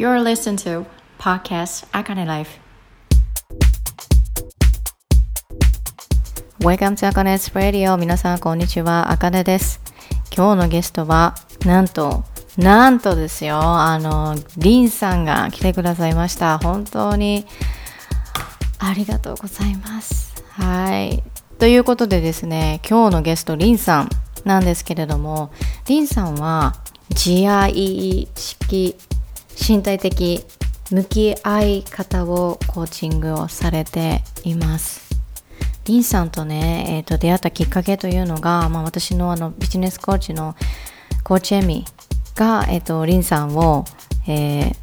You're listening to Podcast Akane Life. Welcome to Akane's Radio. 皆さん、こんにちは。あかねです。今日のゲストは、なんと、なんとですよ、あの、リンさんが来てくださいました。本当に、ありがとうございます。はい。ということでですね、今日のゲスト、リンさんなんですけれども、リンさんは、GIE 式身体的向き合い方をコーチングをされています。リンさんとね、えーと、出会ったきっかけというのが、まあ、私のあのビジネスコーチのコーチエミが、えーと、リンさんを、えー、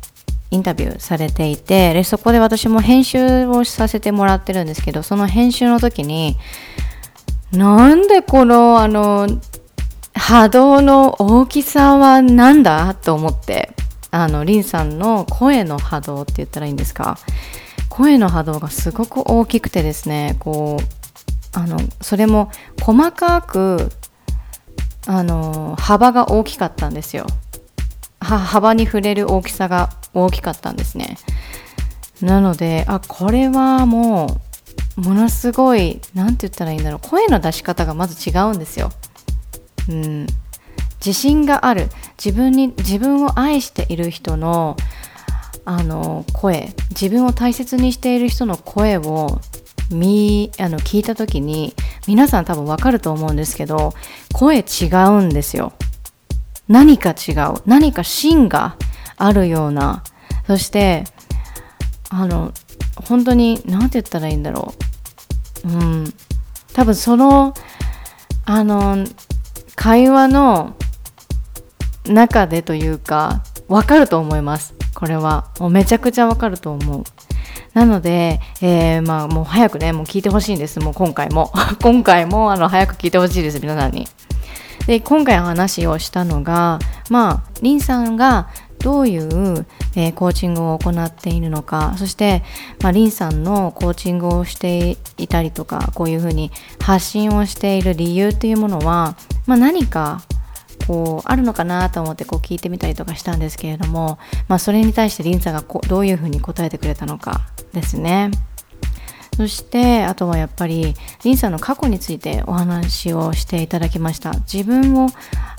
インタビューされていてでそこで私も編集をさせてもらってるんですけどその編集の時になんでこのあの波動の大きさは何だ？と思ってあのリンさんの声の波動って言ったらいいんですか？声の波動がすごく大きくてですねこうあのそれも細かくあの幅が大きかったんですよ。幅に触れる大きさが大きかったんですね。なのであこれはもうものすごい何て言ったらいいんだろう。声の出し方がまず違うんですよ。うん。自信がある自分に自分を愛している人のあの声自分を大切にしている人の声を見あの聞いた時に皆さん多分わかると思うんですけど声違うんですよ。何か違う。何か芯があるような。そしてあの本当に何て言ったらいいんだろう。うん。多分そのあの会話の中でというか分かると思います。これは。もうめちゃくちゃ分かると思う。なので、えー、まあもう早くねもう聞いてほしいんです。もう今回も。今回もあの早く聞いてほしいです皆さんに。で今回話をしたのがまあリンさんがどういう、えー、コーチングを行っているのか。そして、まあ、リンさんのコーチングをしていたりとかこういうふうに発信をしている理由っていうものは、まあ、何かこうあるのかなと思ってこう聞いてみたりとかしたんですけれども、まあ、それに対してリンさんがこどういうふうに答えてくれたのかですね。そしてあとはやっぱりリンさんの過去についてお話をしていただきました。自分を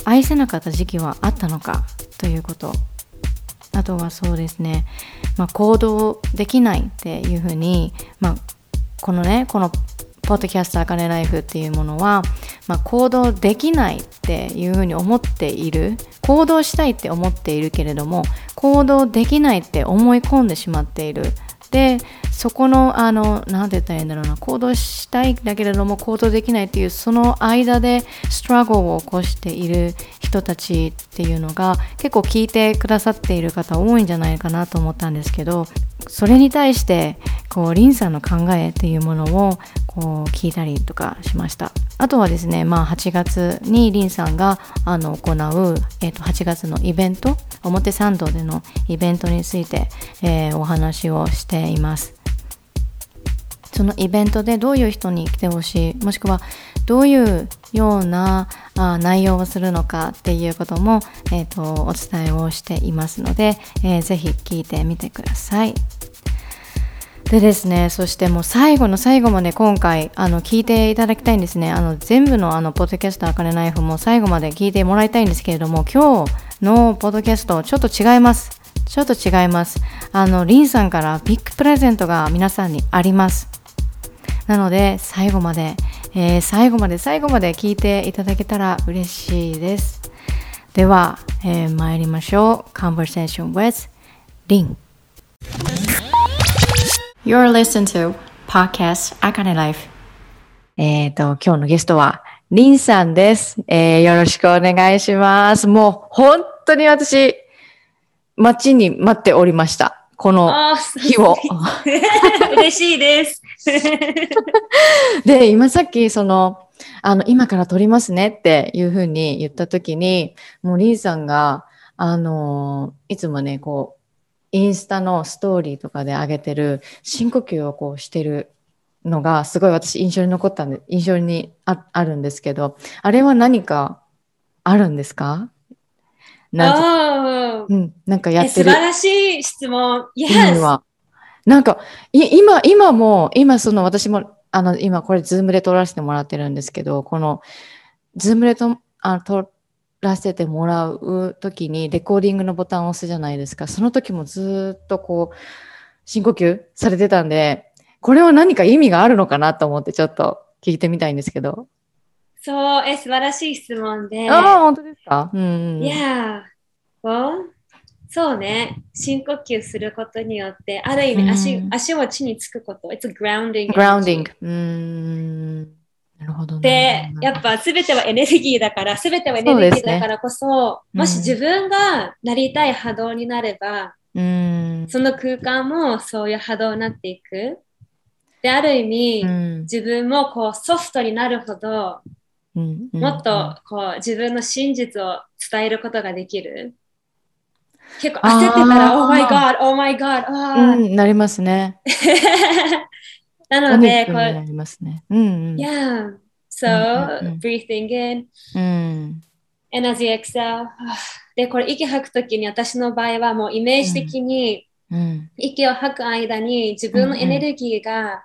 愛せなかった時期はあったのか？ということ。あとはそうですね、まあ、行動できないっていうふうに、まあ、このねこのポッドキャストあかねライフっていうものは、まあ、行動できないっていうふうに思っている行動したいって思っているけれども行動できないって思い込んでしまっている。でそこのあの何て言ったらいいんだろうな行動したいんだけれども行動できないっていうその間でストラゴルを起こしている人たちっていうのが結構聞いてくださっている方多いんじゃないかなと思ったんですけどそれに対してこうリンさんの考えっていうものをこう聞いたりとかしました。あとはですね、まあ、8月にリンさんがあの行う、えー、と8月のイベント表参道でのイベントについて、えー、お話をしてていますそのイベントでどういう人に来てほしいもしくはどういうようなあ内容をするのかっていうことも、えーと、お伝えをしていますので、えー、ぜひ聞いてみてください。でですね、そしてもう最後の最後まで今回あの聞いていただきたいんですね。あの全部のあのポッドキャストあかねナイフも最後まで聞いてもらいたいんですけれども、今日のポッドキャストちょっと違います。ちょっと違います。あの、リンさんからビッグプレゼントが皆さんにあります。なので、最後まで、えー、最後まで最後まで聞いていただけたら嬉しいです。では、えー、参りましょう。Conversation with リン。You're listening to Podcast Akane Life。えっ、ー、と、今日のゲストは、リンさんです、えー。よろしくお願いします。もう、本当に私、待ちに待っておりました。この日を。嬉しいです。で、今さっき、その、あの、今から撮りますねっていうふうに言ったときに、もうリンさんが、あの、いつもね、こう、インスタのストーリーとかで上げてる深呼吸をこうしてるのがすごい私印象に残ったんで印象にああるんですけどあれは何かあるんですか？なんうん、なんかやってる。素晴らしい質問。Yes! は。なんか、い今、今も、今その私も、あの、今これ Zoom で撮らせてもらってるんですけど、この、 Zoom でとあ撮らせてもらうときにレコーディングのボタンを押すじゃないですか。その時もずっとこう、深呼吸されてたんで、これは何か意味があるのかなと思ってちょっと聞いてみたいんですけど。そう、え、素晴らしい質問で。ああ、本当ですか？うん。いや、そうね。深呼吸することによって、ある意味足、うん、足を地につくこと。It's a grounding. Grounding. うん。なるほど、ね。で、やっぱ全てはエネルギーだから、全てはエネルギーだからこそ、ね、もし自分がなりたい波動になれば、うん、その空間もそういう波動になっていく。で、ある意味、うん、自分もこうソフトになるほど、もっとこう自分の真実を伝えることができる。結構焦ってたら、Oh my God, Oh my God, あ、うん、なりますね。なので、こう、なりますね。うん、うん。Yeah, so、breathing in、うん、and as you exhale で、これ息吐くときに私の場合はもうイメージ的に、息を吐く間に自分のエネルギーが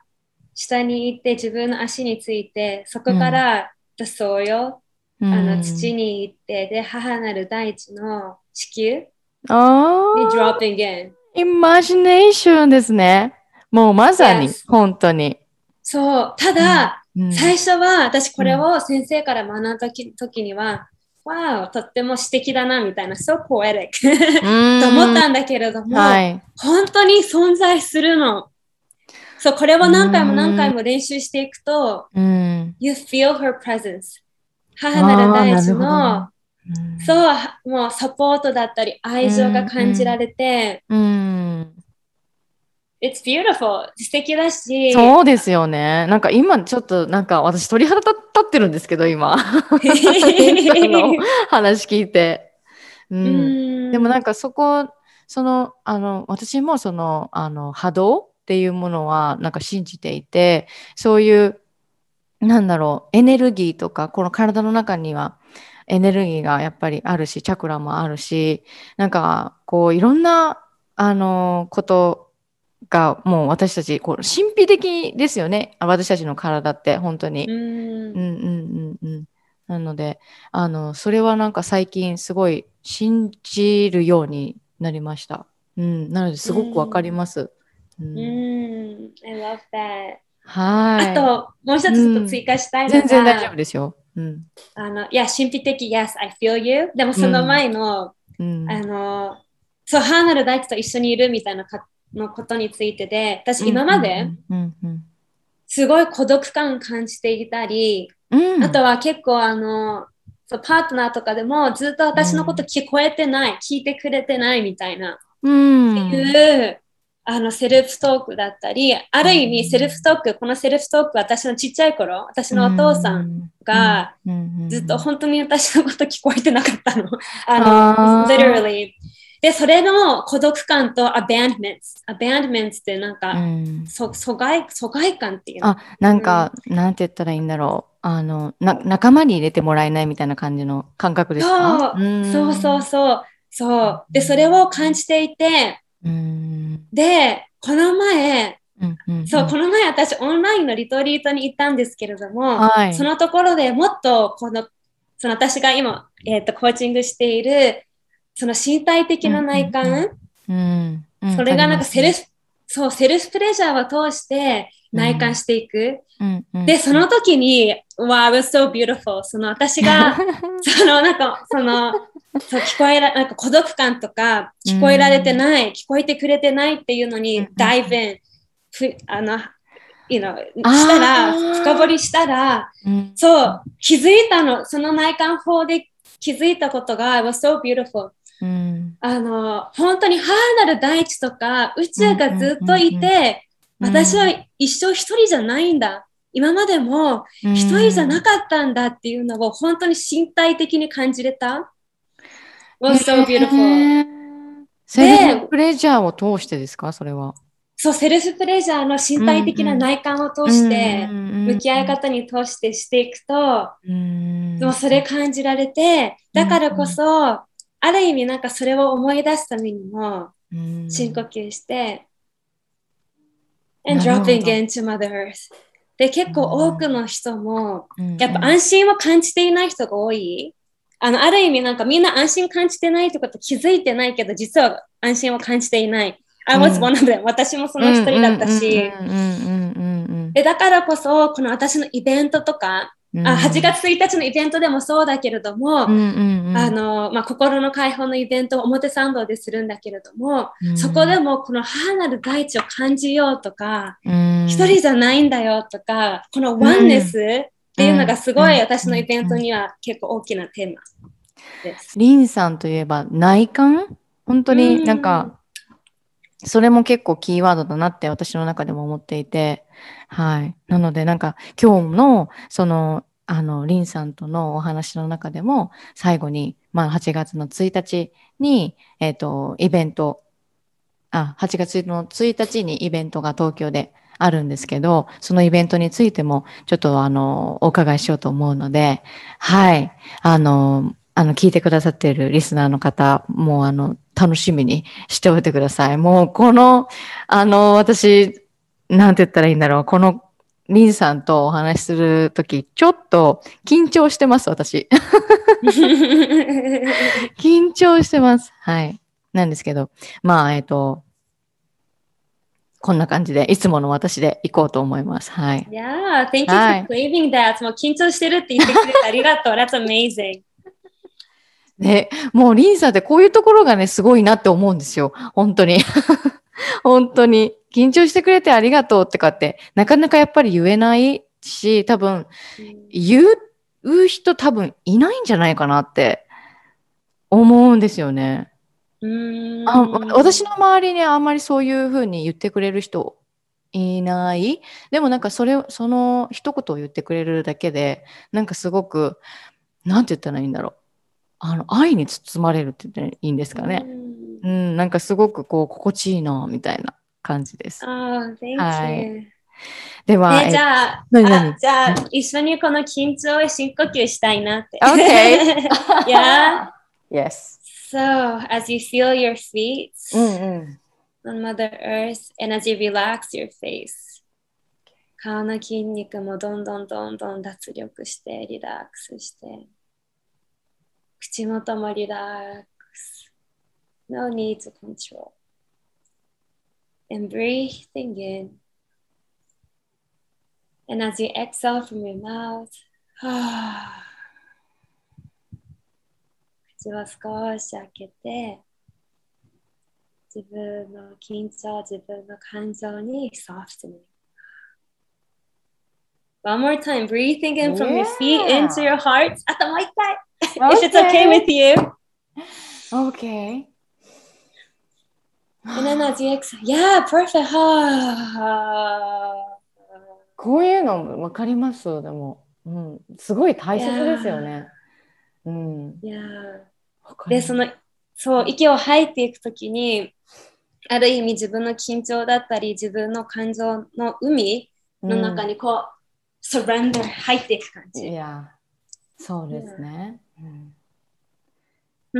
下に行って自分の足についてそこからそうよ。あの土に行って、で、母なる大地の地球に dropping in。イマジネーションですね。もうまさに、yes. 本当に。そう。ただ、うん、最初は私これを先生から学んだ時時には、わ、う、とっても素敵だなみたいな、so poetic と思ったんだけれども、はい、本当に存在するの。そう、これを何回も何回も練習していくと、うん、You feel her presence. 母なる大地の、そう、もうサポートだったり愛情が感じられて、うん、It's beautiful. 素敵だし。そうですよね。なんか今ちょっとなんか私鳥肌立ってるんですけど今。の話聞いて。うん、でもなんかそこ、その、あの、私もその、あの、波動っていうものはなんか信じていてそういうなんだろうエネルギーとかこの体の中にはエネルギーがやっぱりあるしチャクラもあるしなんかこういろんなあのことがもう私たちこう神秘的ですよね私たちの体って本当に。うんうんうんうんなのであのそれはなんか最近すごい信じるようになりました。うん、なのですごくわかります。うん、I love that. はい。あと、もう一つと追加したいのが、全然大丈夫ですよ。うん、あの、いや、神秘的、Yes, I feel you. でもその前の、うん、あの、そう、ハーナル大地と一緒にいるみたいなかのことについてで、私今まで、すごい孤独感感じていたり、うん、あとは結構あの、そうパートナーとかでもずっと私のこと聞こえてない、聞いてくれてないみたいな、うん、っていうあのセルフトークだったり、ある意味セルフトーク、このセルフトーク私のちっちゃい頃、私のお父さんがずっと本当に私のこと聞こえてなかったの。あの、literally。で、それの孤独感と abandonment。abandonment ってなんか、そ疎外、疎外感っていうあ、なんか、うん、なんて言ったらいいんだろう。あの、な、仲間に入れてもらえないみたいな感じの感覚ですか？そうそうそう。そう。で、それを感じていて、で、この前、うんうんうん、そう、この前私オンラインのリトリートに行ったんですけれども、はい、そのところでもっとこの、その私が今、えーと、コーチングしている、その身体的な内観、うんうん、それがなんかセルフ、そう、セルフプレジャーを通して内観していく。で、その時に、wow, it was so beautiful. その私が、そのなんか、その、そう聞こえら、なんか孤独感とか、聞こえられてない、うん、聞こえてくれてないっていうのに、ダイブイン、ふあの、you know、したら、深掘りしたら、うん、そう、気づいたの、その内観法で気づいたことが、it was so beautiful。うん、あの、本当に母なる大地とか宇宙がずっといて、私は一生一人じゃないんだ。今までも一人じゃなかったんだっていうのを本当に身体的に感じれた。was so beautiful. セルフプレジャーを通してですか？それは。そう、セルフプレジャーの身体的な内観を通して、向き合い方に通してしていくと、でもそれ感じられて、だからこそ、あある意味なんかそれを思い出すためにも、深呼吸して、and dropping into Mother Earth。で、結構多くの人も、やっぱ安心を感じていない人が多い。あの、ある意味なんかみんな安心感じてないってこと気づいてないけど、実は安心を感じていない。I was one of them. 私もその一人だったし。で、だからこそ、この私のイベントとか、あ8月1日のイベントでもそうだけれども、あのまあ、心の解放のイベントを表参道でするんだけれども、うん、そこでもこの母なる大地を感じようとか、うん、一人じゃないんだよとかこのワンネスっていうのがすごい私のイベントには結構大きなテーマです。リンさんといえば内観？本当になんか、それも結構キーワードだなって私の中でも思っていて、はい。なのでなんか今日のその、あの、リンさんとのお話の中でも最後に、まあ8月の1日に、えっ、ー、と、イベント、あ、8月の1日にイベントが東京であるんですけど、そのイベントについてもちょっとあの、お伺いしようと思うので、はい。あの、あの、聞いてくださっているリスナーの方、もうあの、楽しみにしておいてください。もうこの、あの、私、なんて言ったらいいんだろう。この、リンさんとお話しするとき、ちょっと緊張してます、私。緊張してます。はい。なんですけど、まあ、えっ、ー、と、こんな感じで、いつもの私で行こうと思います。はい。Yeah, thank you for claiming that. もう緊張してるって言ってくれてありがとう。That's amazing. ね、もうリンさんってこういうところがね、すごいなって思うんですよ。本当に。本当に。緊張してくれてありがとうってかって、なかなかやっぱり言えないし、多分、言う人多分いないんじゃないかなって思うんですよね。あ私の周りにあんまりそういうふうに言ってくれる人いない。でもなんかそれ、その一言を言ってくれるだけで、なんかすごく、なんて言ったらいいんだろう。あの愛に包まれるって言っていいんですかね。うん、なんかすごくこう心地いいなみたいな感じです。ああ、thank you、はい。では、ね、じゃああ、じゃあ一緒にこの緊張を深呼吸したいなって。Okay. yeah. Yes. So, as you feel your feet、on Mother Earth and as you relax your face, 顔の筋肉もどんどんどんどん脱力してリラックスして。口元もリラックス。No need to control. And breathing in. And as you exhale from your mouth, 口を少し開けて、自分の緊張、自分の感情に softening. One more time, breathing in from your feet into your heart. あともう一回。if it's okay with you. Okay. And then as you exhale, yeah, perfect. こういうの分かります？でも、うん、すごい大切ですよね。うん。いやで、その、そう、息を吐いていくときに、ある意味自分の緊張だったり、自分の感情の海の中にこう、うん、surrender 入っていく感じ。いや、そうですね。うん、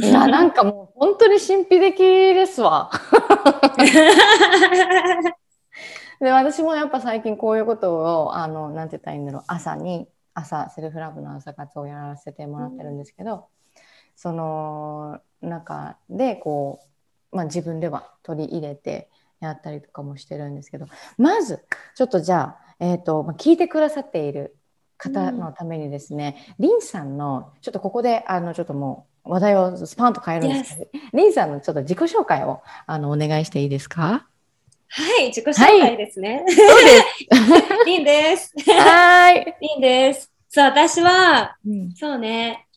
いや、なんかもう本当に神秘的ですわ。で私もやっぱ最近こういうことをあのなんて言ったらいいんだろう朝に朝セルフラブの朝活をやらせてもらってるんですけど、うん、その中でこう、まあ、自分では取り入れてやったりとかもしてるんですけどまずちょっとじゃあ、えーとまあ、聞いてくださっている方のためにですね、リンさんのちょっとここであのちょっともう話題をスパンと変えるんですけど.リンさんのちょっと自己紹介をあのお願いしていいですか？はい、自己紹介ですね。はい、そうです。リンです。はい。リンです。そう、私は、うん、そうね、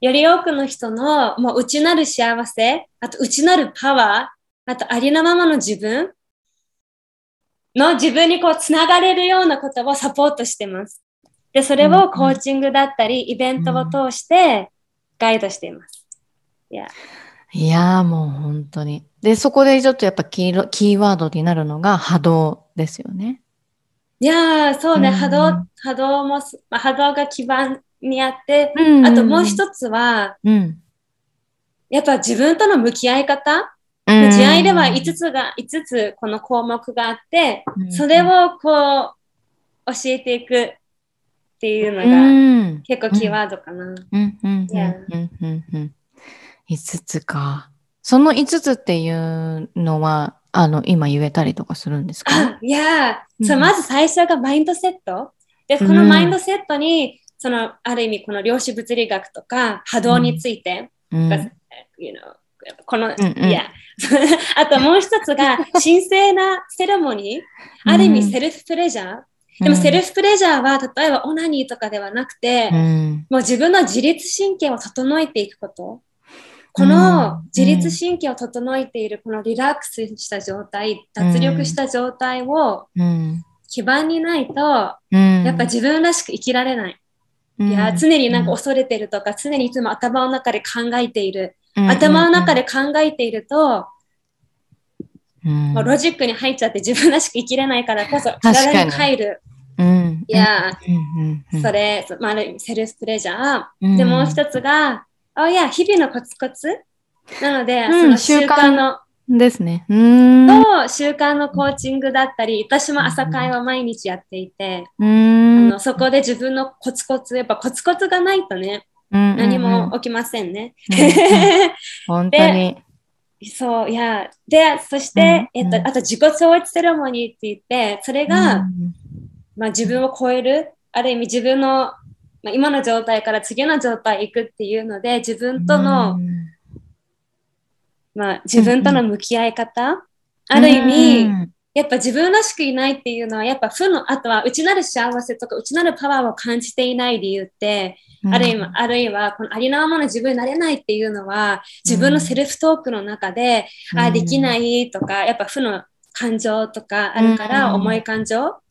より多くの人のもう内なる幸せ、あと内なるパワー、あとありのままの自分の自分にこうつながれるようなことをサポートしてます。で、それをコーチングだったり、イベントを通してガイドしています。いや。いやもう本当に。で、そこでちょっとやっぱキーキーワードになるのが波動ですよね。いやそうね、うん、波動、波動も、波動が基盤にあって、うん、あともう一つは、うん、やっぱ自分との向き合い方、慈愛では5つが、5つこの項目があって、それをこう、教えていくっていうのが結構キーワードかな。5つか。その5つっていうのは、あの、今言えたりとかするん。ですかいや、そうまず最初がマインドセット。で、このマインドセットに、その、ある意味、この量子物理学とか波動について、この、いや、あともう一つが、神聖なセレモニー、ある意味セルフプレジャー。でもセルフプレジャーは、例えばオナニーとかではなくて、うん、もう自分の自律神経を整えていくこと。この自律神経を整えている、このリラックスした状態、脱力した状態を基盤にないと、やっぱ自分らしく生きられない。いや、常になんか恐れてるとか、常にいつも頭の中で考えている。頭の中で考えていると、ロジックに入っちゃって自分らしく生きれないからこそ体に入る。いや、それ、まあ、セルフプレジャー。で、もう一つが、あ、いや、日々のコツコツ。なので、その習慣の。ですね。と、習慣のコーチングだったり、私も朝会は毎日やっていて、あのそこで自分のコツコツ、やっぱコツコツがないとね、何も起きませんね。本当に。そう、いや、で、そして、えっと、あと自己超越セレモニーって言って、それが、まあ自分を超える、ある意味自分のまあ、今の状態から次の状態行くっていうので、自分との、まあ、自分との向き合い方、ある意味、やっぱ自分らしくいないっていうのは、やっぱ負の、あとは内なる幸せとか内なるパワーを感じていない理由って、あるいは、あるいは、このありのままの自分になれないっていうのは、自分のセルフトークの中で、あ、できないとか、やっぱ負の感情とかあるから、重い感情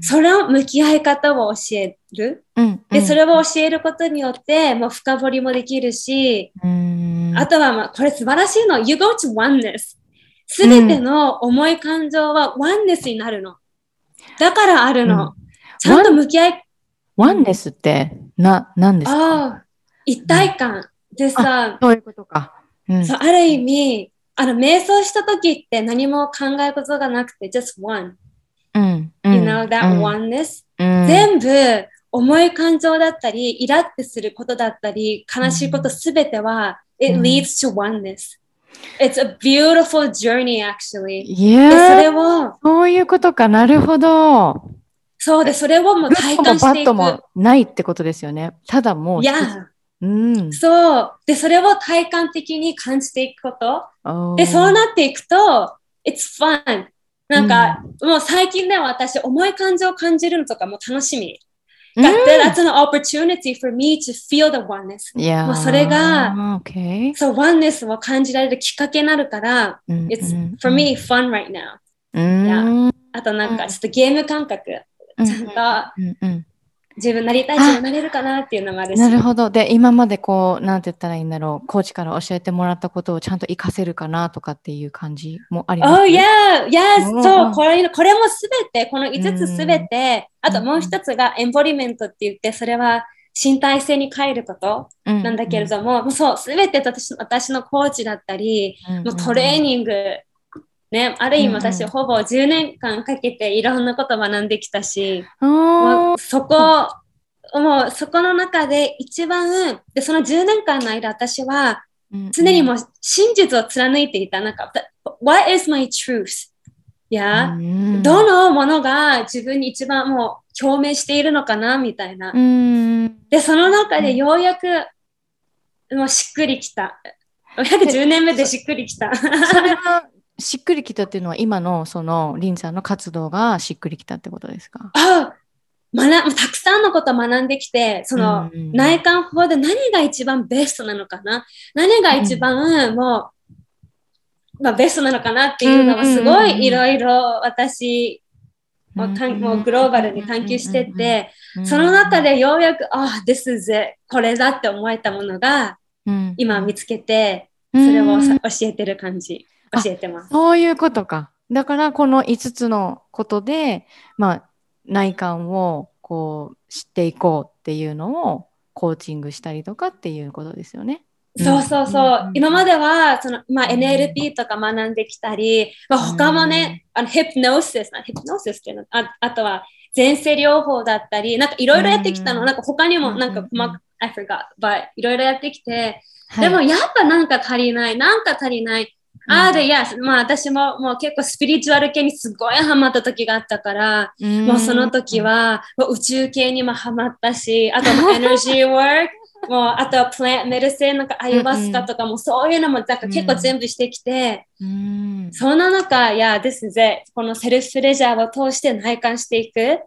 それを向き合い方を教える、でそれを教えることによってもう深掘りもできるし、あとは、まあ、これ素晴らしいの。You go to oneness すべての重い感情は oneness になるの。だからあるの、ちゃんと向き合い。Oneness ってな何ですか？あ一体感でさ、そういうことか、そうある意味あの瞑想した時って何も考えることがなくて just one うん、you know, that oneness、全部重い感情だったり、イラってすることだったり、悲しいことすべては、it leads to oneness. It's a beautiful journey, actually. Yeah, それを、そういうことかなるほど。そうで、それをもう体感していく。もないってことですよね。ただもう。いや、うん、そう。で、それを体感的に感じていくこと。で、そうなっていくと、it's fun. なんか、うん、もう最近では私、重い感情を感じるのとかも楽しみ。うん、That's an opportunity for me to feel the oneness. Yeah. もうそれが、okay. そう、oneness を感じられるきっかけになるから、うん、It's for me fun right now. うん、yeah. あとなんか、ちょっとゲーム感覚、ちゃんと、自分なりたい自分なれるかなっていうのもあるし。なるほど。で、今までこう、なんて言ったらいいんだろう、コーチから教えてもらったことをちゃんと活かせるかなとかっていう感じもあります？か、oh, yeah, yes! そう、これ、これもすべて、この5つすべて、あともう一つがエンボリメントって言って、それは身体性に変えることなんだけれども、うんうん、そう、すべて私私のコーチだったり、うんうん、もうトレーニング、ね、ある意味私、ほぼ10年間かけていろんなこと学んできたし、もうそこ、もうそこの中で一番、でその10年間の間私は常にもう真実を貫いていた。なんか、What is my truth? いや、どのものが自分に一番もう共鳴しているのかな？みたいな。で、その中でようやく、もうしっくりきた。約10年目でしっくりきた。それはしっくりきたっていうのは今のそのリンさんの活動がしっくりきたってことですか？あ学たくさんのことを学んできて、その内観法で何が一番ベストなのかな？何が一番もう、まあ、ベストなのかなっていうのはすごいいろいろ私もうもうグローバルに探求してて、その中でようやく、ああ、this is it これだって思えたものが、今見つけて、それを教えてる感じ。教えてます。そういうことか。だからこの5つのことで、まあ、内観をこう知っていこうっていうのをコーチングしたりとかっていうことですよね。そうそうそう。今までは、その、まあ、NLP とか学んできたり、まあ、他もね、あの、ヒプノシス、ヒプノシスっていうの、ああとは、前世療法だったり、なんかいろいろやってきたの、なんか他にもなんか細か、I forgot, but いろいろやってきて、でもやっぱなんか足りない、なんか足りない。ああ、で、いや、まあ私ももう結構スピリチュアル系にすごいハマった時があったから、もうその時はもう宇宙系にもハマったし、あと エネルギーワーク、もうあとはプレンメルセンなんかアイバスカとかもそういうのもなんか結構全部してきて、そんな中、いや、ですぜ、このセルフプレジャーを通して内観していく、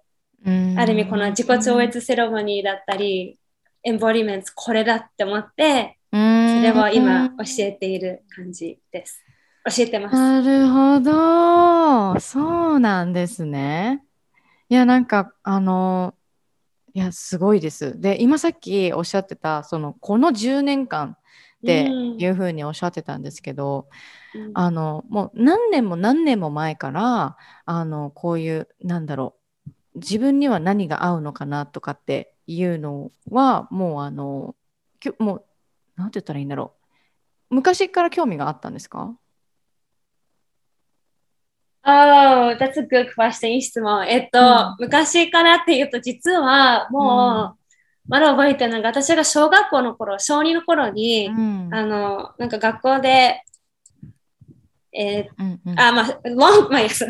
ある意味この自己超越セレモニーだったり、エンボリメントこれだって思って、それを今教えている感じです。教えてます。なるほど。そうなんですね。いや、なんか、あの、いや、すごいです。で、今さっきおっしゃってた、その、この10年間っていうふうにおっしゃってたんですけど、うん、あの、もう何年も何年も前から、あの、こういう、なんだろう、自分には何が合うのかなとかっていうのは、もう、あの、もう、なんて言ったらいいんだろう。昔から興味があったんですか？Oh, that's a good question. 質問。えっと、うん、昔からっていうと、実はもう、うん、まだ覚えてるのが、私が小学校の頃、小2の頃に、うん、あの、なんか学校で、えーうんうん、あ、まあ、ロン、まあ、そう、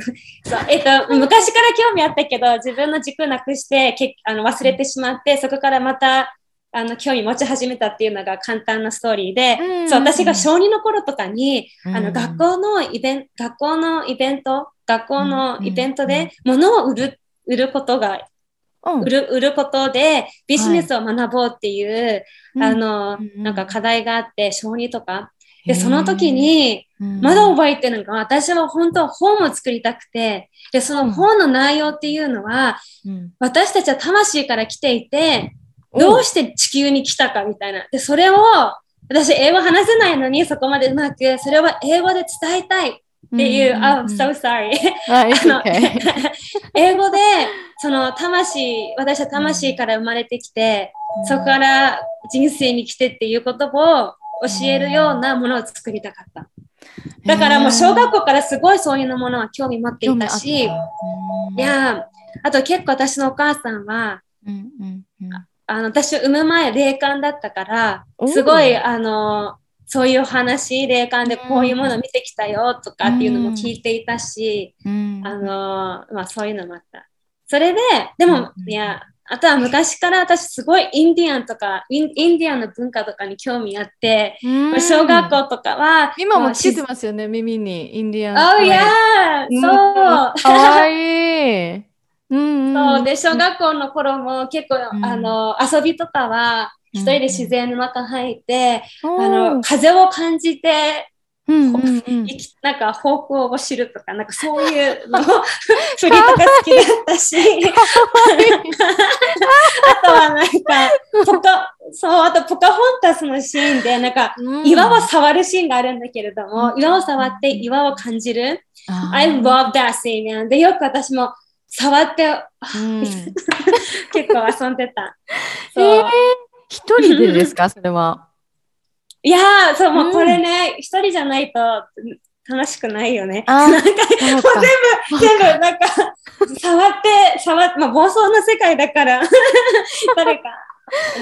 えっと、昔から興味あったけど、自分の軸なくして、けあの忘れてしまって、そこからまた、あの興味持ち始めたっていうのが簡単なストーリーで、うん、そう私が小2の頃とかに、うん、あの学校のイベント、学校のイベント、学校のイベントで物を売る、売ることが、売る、売ることでビジネスを学ぼうっていう、はい、あの、なんか課題があって、小2とか。で、その時に、まだ覚えてるのが、私は本当本を作りたくて、で、その本の内容っていうのは、私たちは魂から来ていて、どうして地球に来たかみたいな。で、それを、私、英語話せないのに、そこまでうまく、それは英語で伝えたいっていう、あ、I'm so sorry 英語で、その魂、私は魂から生まれてきて、そこから人生に来てっていうことを教えるようなものを作りたかった。だからもう小学校からすごいそういうものは興味持っていたし、いや、あと結構私のお母さんは、うんうんうんあの、私産む前霊感だったから、すごい、あの、そういう話、霊感でこういうもの見てきたよとかっていうのも聞いていたし、うん、あの、まあそういうのもあった。それで、でも、うん、いや、あとは昔から私すごいインディアンとか、インインディアンの文化とかに興味あって、うん、小学校とかは。今も聞いてますよね、耳に、インディアン。Oh yeah! そう。かわいい。うんそう。で小学校の頃も結構、うん、あの遊びとかは一人で自然の中入って、うん、あの風を感じてうんうんうん、なんか方向を知るとか、なんかそういうの、振りとか好きだったし、あとはなんか、ポカ、そう、あとポカホンタスのシーンで、なんか岩を触るシーンがあるんだけれども、うん、岩を触って岩を感じる。I love that scene. で、よく私も触って、うん、結構遊んでた。えー、一人でですか？それは。いやそう、もうこれね、一、人じゃないと楽しくないよね。なんか、もう全部、全部、なんか、触って、触って、まあ、暴走の世界だから、誰か、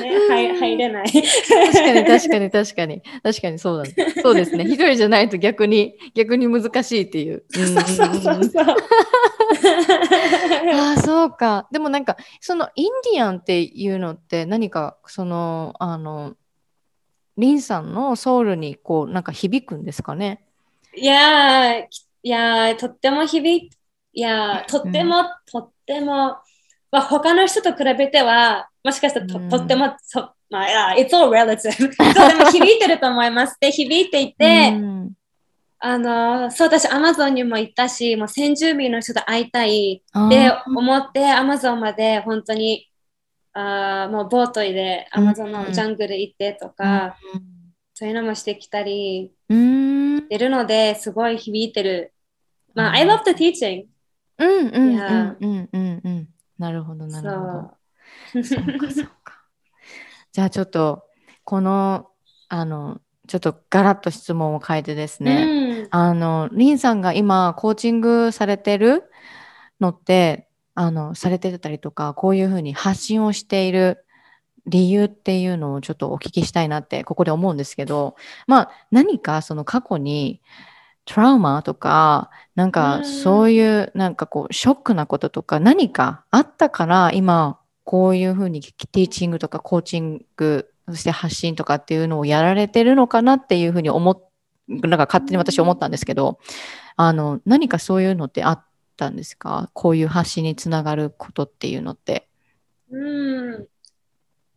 ね、入入れない。確かに確かに確かに。確かにそうだ、ね。そうですね。一人じゃないと逆に、逆に難しいっていう。ああ、そうか。でもなんか、そのインディアンっていうのって何か、その、あの、リンさんのソウルにこう、なんか響くんですかね？いやいやとっても響い、いやとっても、うん、とっても、まあ、他の人と比べては、もしかしたらとうん、とってもそ、まあ、it's all relative. でも響いてると思います。で、響いていて、うんあの、そう、私、アマゾンにも行ったし、もう先住民の人と会いたいって思って、アマゾンまで本当に、あもうボートでアマゾンのジャングル行ってとか、うん、そういうのもしてきたり、うん、出るのですごい響いてる。まあ、I love the teaching. うんうんうんうんうんうん。なるほど、なるほど。そうか、そうか。じゃあちょっと、この、あの、ちょっとガラッと質問を変えてですね、うん、あの、リンさんが今コーチングされてるのって、あの、されてたりとか、こういうふうに発信をしている理由っていうのをちょっとお聞きしたいなって、ここで思うんですけど、まあ、何かその過去に、トラウマとか、なんかそういうなんかこうショックなこととか何かあったから今こういうふうにティーチングとかコーチングそして発信とかっていうのをやられてるのかなっていうふうに思っなんか勝手に私思ったんですけど、あの、何かそういうのってあったんですか？こういう発信につながることっていうのって。うん。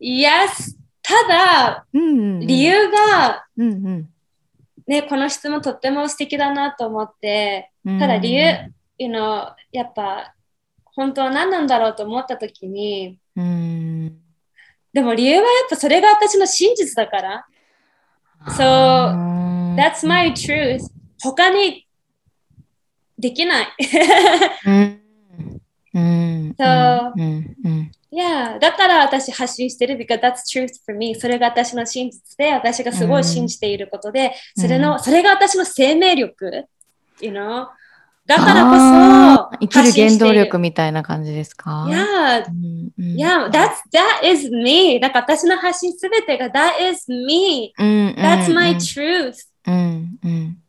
Yes! ただ、うんうんうん、理由が、うんうんね、この質問とっても素敵だなと思って、ただ理由、you know, やっぱ本当は何なんだろうと思った時に、でも理由はやっぱそれが私の真実だから。So, that's my truth. 他にできない。so, Yeah, だから私発信してる because that's truth for me. それが私の真実で、私がすごい信じていることで、それの、それが私の生命力。You know? だからこそ、生きる原動力みたいな感じですか ?Yeah, yeah, that's, that is me. だから私の発信すべてが that is me. That's my truth.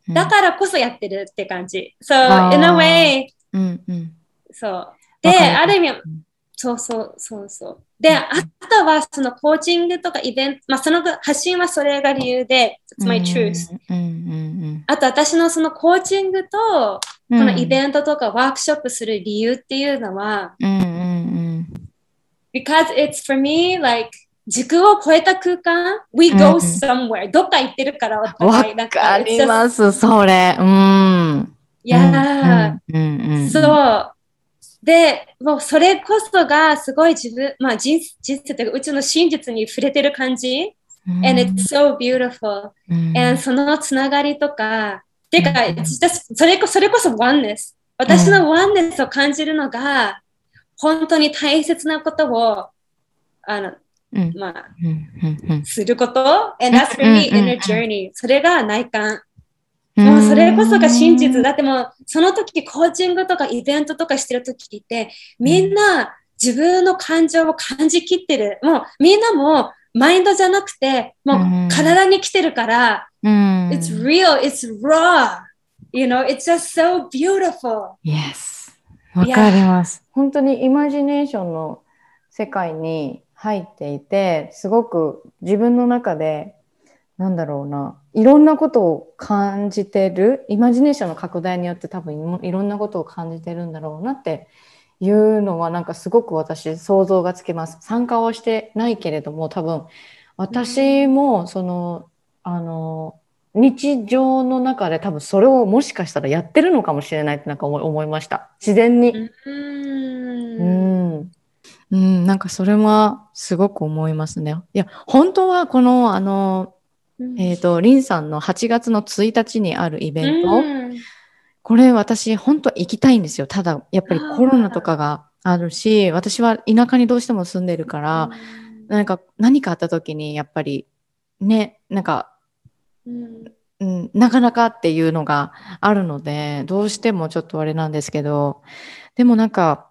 だからこそやってるって感じ。So, in a way, そう。で、ある意味、そうそうそうそう。で、あとはそのコーチングとかイベント、まあその発信はそれが理由で、It's my truth。あと私のそのコーチングと、このイベントとかワークショップする理由っていうのは、because it's for me like 時空を超えた空間 ?We go somewhere、どっか行ってるからわかります、それ。うん。いやー、そう。で、もうそれこそがすごい自分、まあ人人生というか、うちの真実に触れてる感じ。Mm. And it's so beautiful.、Mm. And そのつながりとか、てか、mm. それこそれこそ oneness。私の oneness を感じるのが、本当に大切なことを、あの、まあ、すること？And that's for me, inner journey. それが内観。もうそれこそが真実。だってもう、その時コーチングとかイベントとかしてる時って、みんな自分の感情を感じきってる。もうみんなもマインドじゃなくて、もう体に来てるから、it's real, it's raw. You know, it's just so beautiful. Yes. わかります。本当にイマジネーションの世界に入っていて、すごく自分の中でなんだろうな、いろんなことを感じてる、イマジネーションの拡大によって多分いろんなことを感じてるんだろうなっていうのはなんかすごく私想像がつきます。参加をしてないけれども多分私もその、あの、日常の中で多分それをもしかしたらやってるのかもしれないってなんか思いました。自然に。うん。うん、なんかそれはすごく思いますね。いや、本当はこの、あの、えっ、ー、と、リンさんの8月の1日にあるイベント、うん、これ私本当行きたいんですよ。ただ、やっぱりコロナとかがあるし、私は田舎にどうしても住んでるから、うん、なんか何かあった時にやっぱりね、なんか、うん、うん、なかなかっていうのがあるので、どうしてもちょっとあれなんですけど、でもなんか、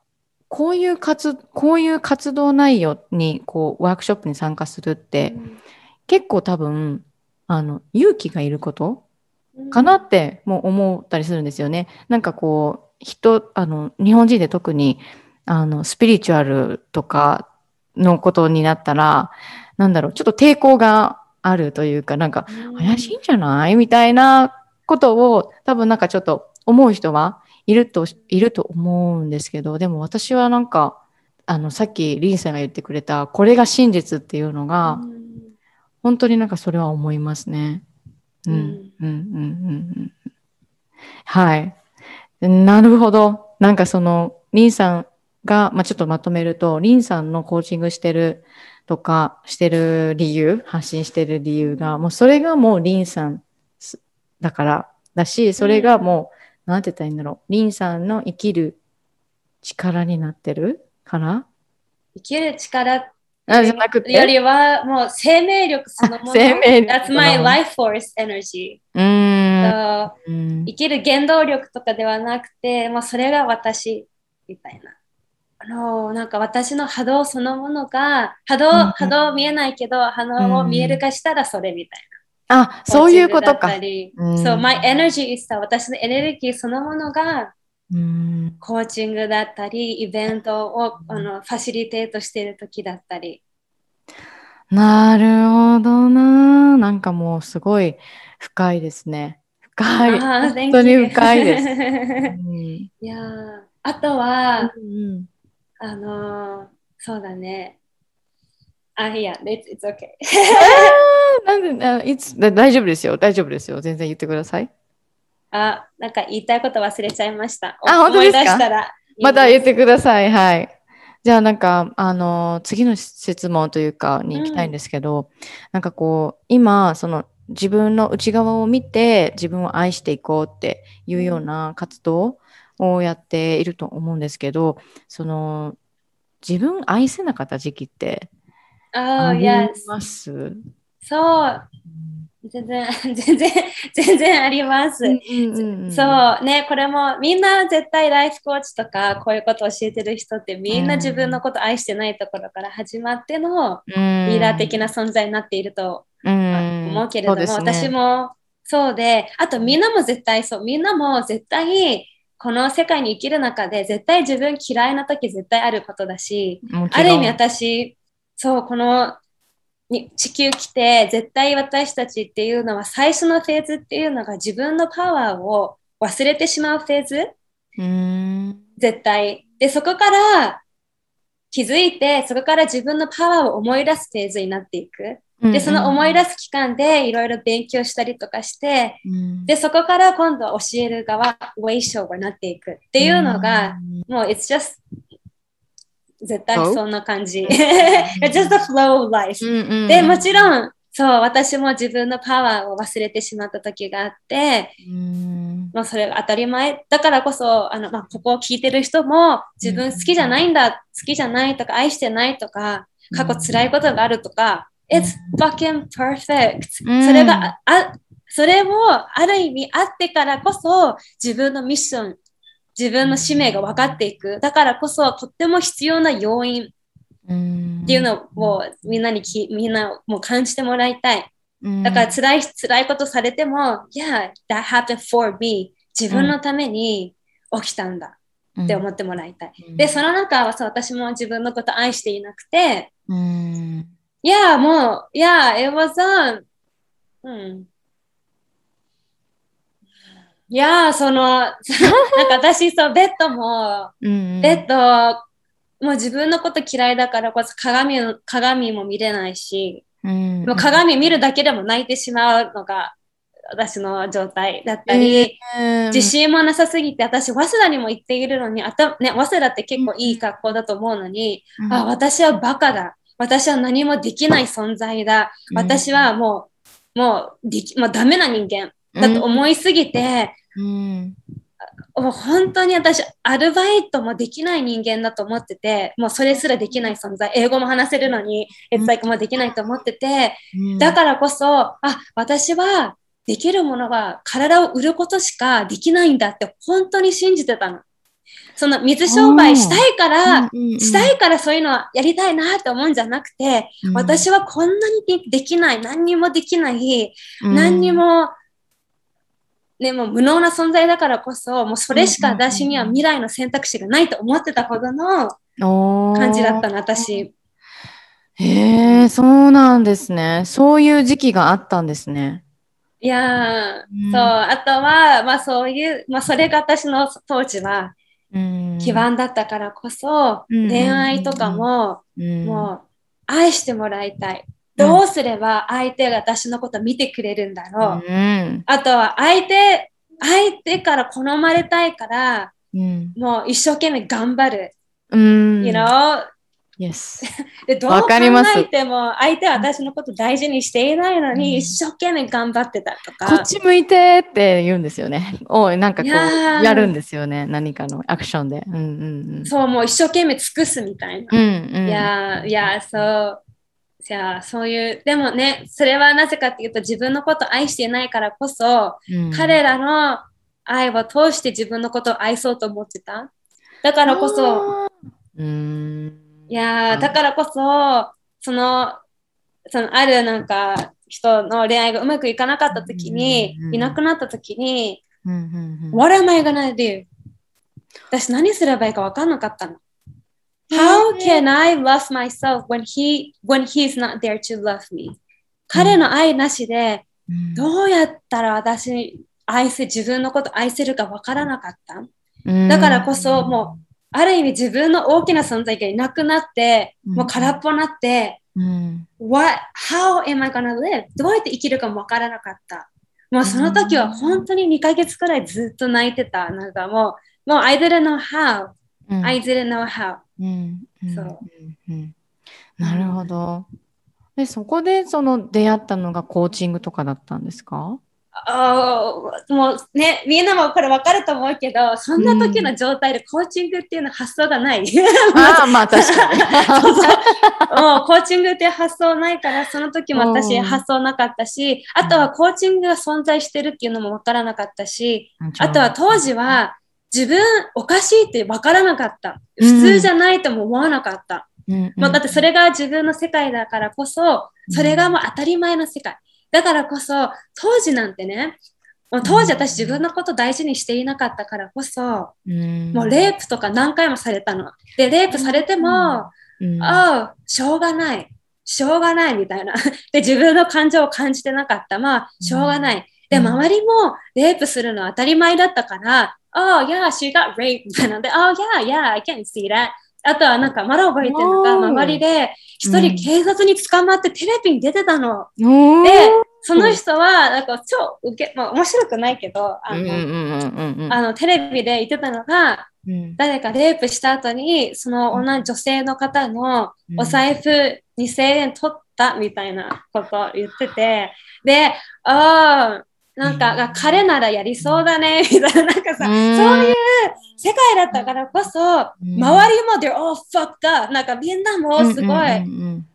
こういう活、こういう活動内容に、こう、ワークショップに参加するって、結構多分、あの、勇気がいること？かなっても思ったりするんですよね。なんかこう、人、あの、日本人で特に、あの、スピリチュアルとかのことになったら、なんだろう、ちょっと抵抗があるというか、なんか、怪しいんじゃない？みたいなことを、多分なんかちょっと思う人はいると、いると思うんですけど、でも私はなんか、あの、さっきリンさんが言ってくれた、これが真実っていうのが、本当になんかそれは思いますね。うん、うん、うん、うん。はい。なるほど。なんかその、リンさんが、まあ、ちょっとまとめると、リンさんのコーチングしてるとか、してる理由、発信してる理由が、もうそれがもうリンさんだから、だし、それがもう、なんて言ったらいいんだろう。リンさんの生きる力になってるから？生きる力じゃなくて？よりはもう生命力そのもの。生命力。That's my life force energy. うん生きる原動力とかではなくて、まあ、それが私みたいな。あのなんか私の波動そのものが波動、波動見えないけど波動を見える化したらそれみたいな。あ、そういうことか。そう、my energy is 私のエネルギーそのものがコーチングだったり、イベントをあのファシリテートしている時だったり。なるほどな。なんかもうすごい深いですね。深い。本当に深いです。うん、いやあとは、うん、あのー、そうだね。あ、いや、it's, it's okay. なんで、いつ大丈夫ですよ。大丈夫ですよ。全然言ってください。あ、なんか言いたいこと忘れちゃいました。あ、本当ですか？また言ってください。はい。じゃあなんか、あの、次の質問というかに行きたいんですけど、うん、なんかこう、今、その自分の内側を見て自分を愛していこうっていうような活動をやっていると思うんですけど、その、自分愛せなかった時期ってあります、oh, yes. そう。全然、全然、全然あります。そうね、これもみんな絶対ライフコーチとかこういうことを教えてる人ってみんな自分のこと愛してないところから始まってのリーダー的な存在になっていると思うけれども、ね、私もそうで、あとみんなも絶対そう、みんなも絶対この世界に生きる中で絶対自分嫌いな時絶対あることだし、ある意味私、そう、このに地球来て絶対私たちっていうのは最初のフェーズっていうのが自分のパワーを忘れてしまうフェーズ。うん。絶対。でそこから気づいてそこから自分のパワーを思い出すフェーズになっていく。でその思い出す期間でいろいろ勉強したりとかして、でそこから今度は教える側ウェイショーになっていくっていうのが、もう it's just 絶対そんな感じ。just the flow of life、うんうん。で、もちろん、そう、私も自分のパワーを忘れてしまった時があって、うんまあ、それが当たり前。だからこそ、あの、まあ、ここを聞いてる人も、自分好きじゃないんだ、好きじゃないとか、愛してないとか、過去辛いことがあるとか、it's fucking perfect、それが、あ、それもある意味あってからこそ自分のミッション自分の使命が分かっていく。だからこそ、とっても必要な要因っていうのをみんなにき、みんなもう感じてもらいたい。だから辛い、辛いことされても、Yeah, that happened for me. 自分のために起きたんだって思ってもらいたい。で、その中はさ、私も自分のこと愛していなくて、いや、もう、いや、it was a, うん。いやその、なんか私、そう、ベッドも、うん、ベッド、もう自分のこと嫌いだからこそ鏡鏡も見れないし、うん、もう鏡見るだけでも泣いてしまうのが私の状態だったり、自信もなさすぎて、私、早稲田にも行っているのに、あたね、早稲田って結構いい学校だと思うのに、うん、あ、私はバカだ。私は何もできない存在だ。私はもう、もう、でき、もうダメな人間だと思いすぎて、うん、もう本当に私、アルバイトもできない人間だと思ってて、もうそれすらできない存在、英語も話せるのに、It's like もできないと思ってて、うん、だからこそ、あ、私はできるものは体を売ることしかできないんだって本当に信じてたの。その水商売したいから、したいからそういうのはやりたいなって思うんじゃなくて、うん、私はこんなにできない、何にもできない、うん、何にもね、もう無能な存在だからこそ、もうそれしか私には未来の選択肢がないと思ってたほどの感じだったの、私。へえ、そうなんですね。そういう時期があったんですね。いや、うん、そう、あとは、まあそういう、まあそれが私の当時は、基盤だったからこそ、うん、恋愛とかも、もう愛してもらいたい。どうすれば相手が私のこと見てくれるんだろう。うん、あとは相手、相手から好まれたいから、うん、もう一生懸命頑張る。うん、you know? Yes. でどう考えても相手は私のこと大事にしていないのに、うん、一生懸命頑張ってたとか。こっち向いてって言うんですよね。おなんかこうやるんですよね。何かのアクションで。うんうんうん、そう、もう一生懸命尽くすみたいな。うんうん、いや、いや、そう。じゃあそういう、でもね、それはなぜかっていうと自分のことを愛していないからこそ、うん、彼らの愛を通して自分のことを愛そうと思ってた。だからこそ、うんいやだからこそ、その、そのあるなんか人の恋愛がうまくいかなかった時に、いなくなった時に、What am I gonna do? 私何すればいいか分かんなかったの。How can I love myself when he when he's not there to love me? 彼の愛なしで、どうやったら私愛せ自分のこと愛せるか分からなかった？だからこそもうある意味自分の大きな存在がいなくなって、もう空っぽになって、うん、What, how am I gonna live? どうやって生きるかもわからなかった？もうその時は本当に2ヶ月くらいずっと泣いてた。なんかもう、もう I didn't know how.、うん、I didn't know how. うん、そう、うん。なるほど。で、そこでその出会ったのがコーチングとかだったんですか？あもうね、みんなもこれ分かると思うけど、そんな時の状態でコーチングっていうの発想がない。ああ、まあ確かに。もうコーチングっていう発想ないから、その時も私発想なかったし、あとはコーチングが存在してるっていうのも分からなかったし、あとは当時は自分おかしいって分からなかった。普通じゃないとも思わなかった。うん、もうだってそれが自分の世界だからこそ、それがもう当たり前の世界。だからこそ、当時なんてね、もう当時私自分のこと大事にしていなかったからこそ、うん、もうレイプとか何回もされたの。で、レイプされても、うん、ああ、しょうがない。しょうがないみたいな。で、自分の感情を感じてなかった。まあ、しょうがない。で、周りもレイプするのは当たり前だったから、Oh, yeah, she got raped. なで、Oh, yeah, yeah, I can see that. あとはなんかまだ覚えてるのが周りで一人警察に捕まってテレビに出てたの。で、その人はなんか超受け、まあ面白くないけど、あの、テレビで言ってたのが、うん、誰かレイプした後にその同じ女性の方のお財布2000円取ったみたいなことを言ってて、で、ああ、なんか、彼ならやりそうだね、みたいな、なんかさ、そういう世界だったからこそ、周りもで、oh, fucked up! なんかみんなもすごい、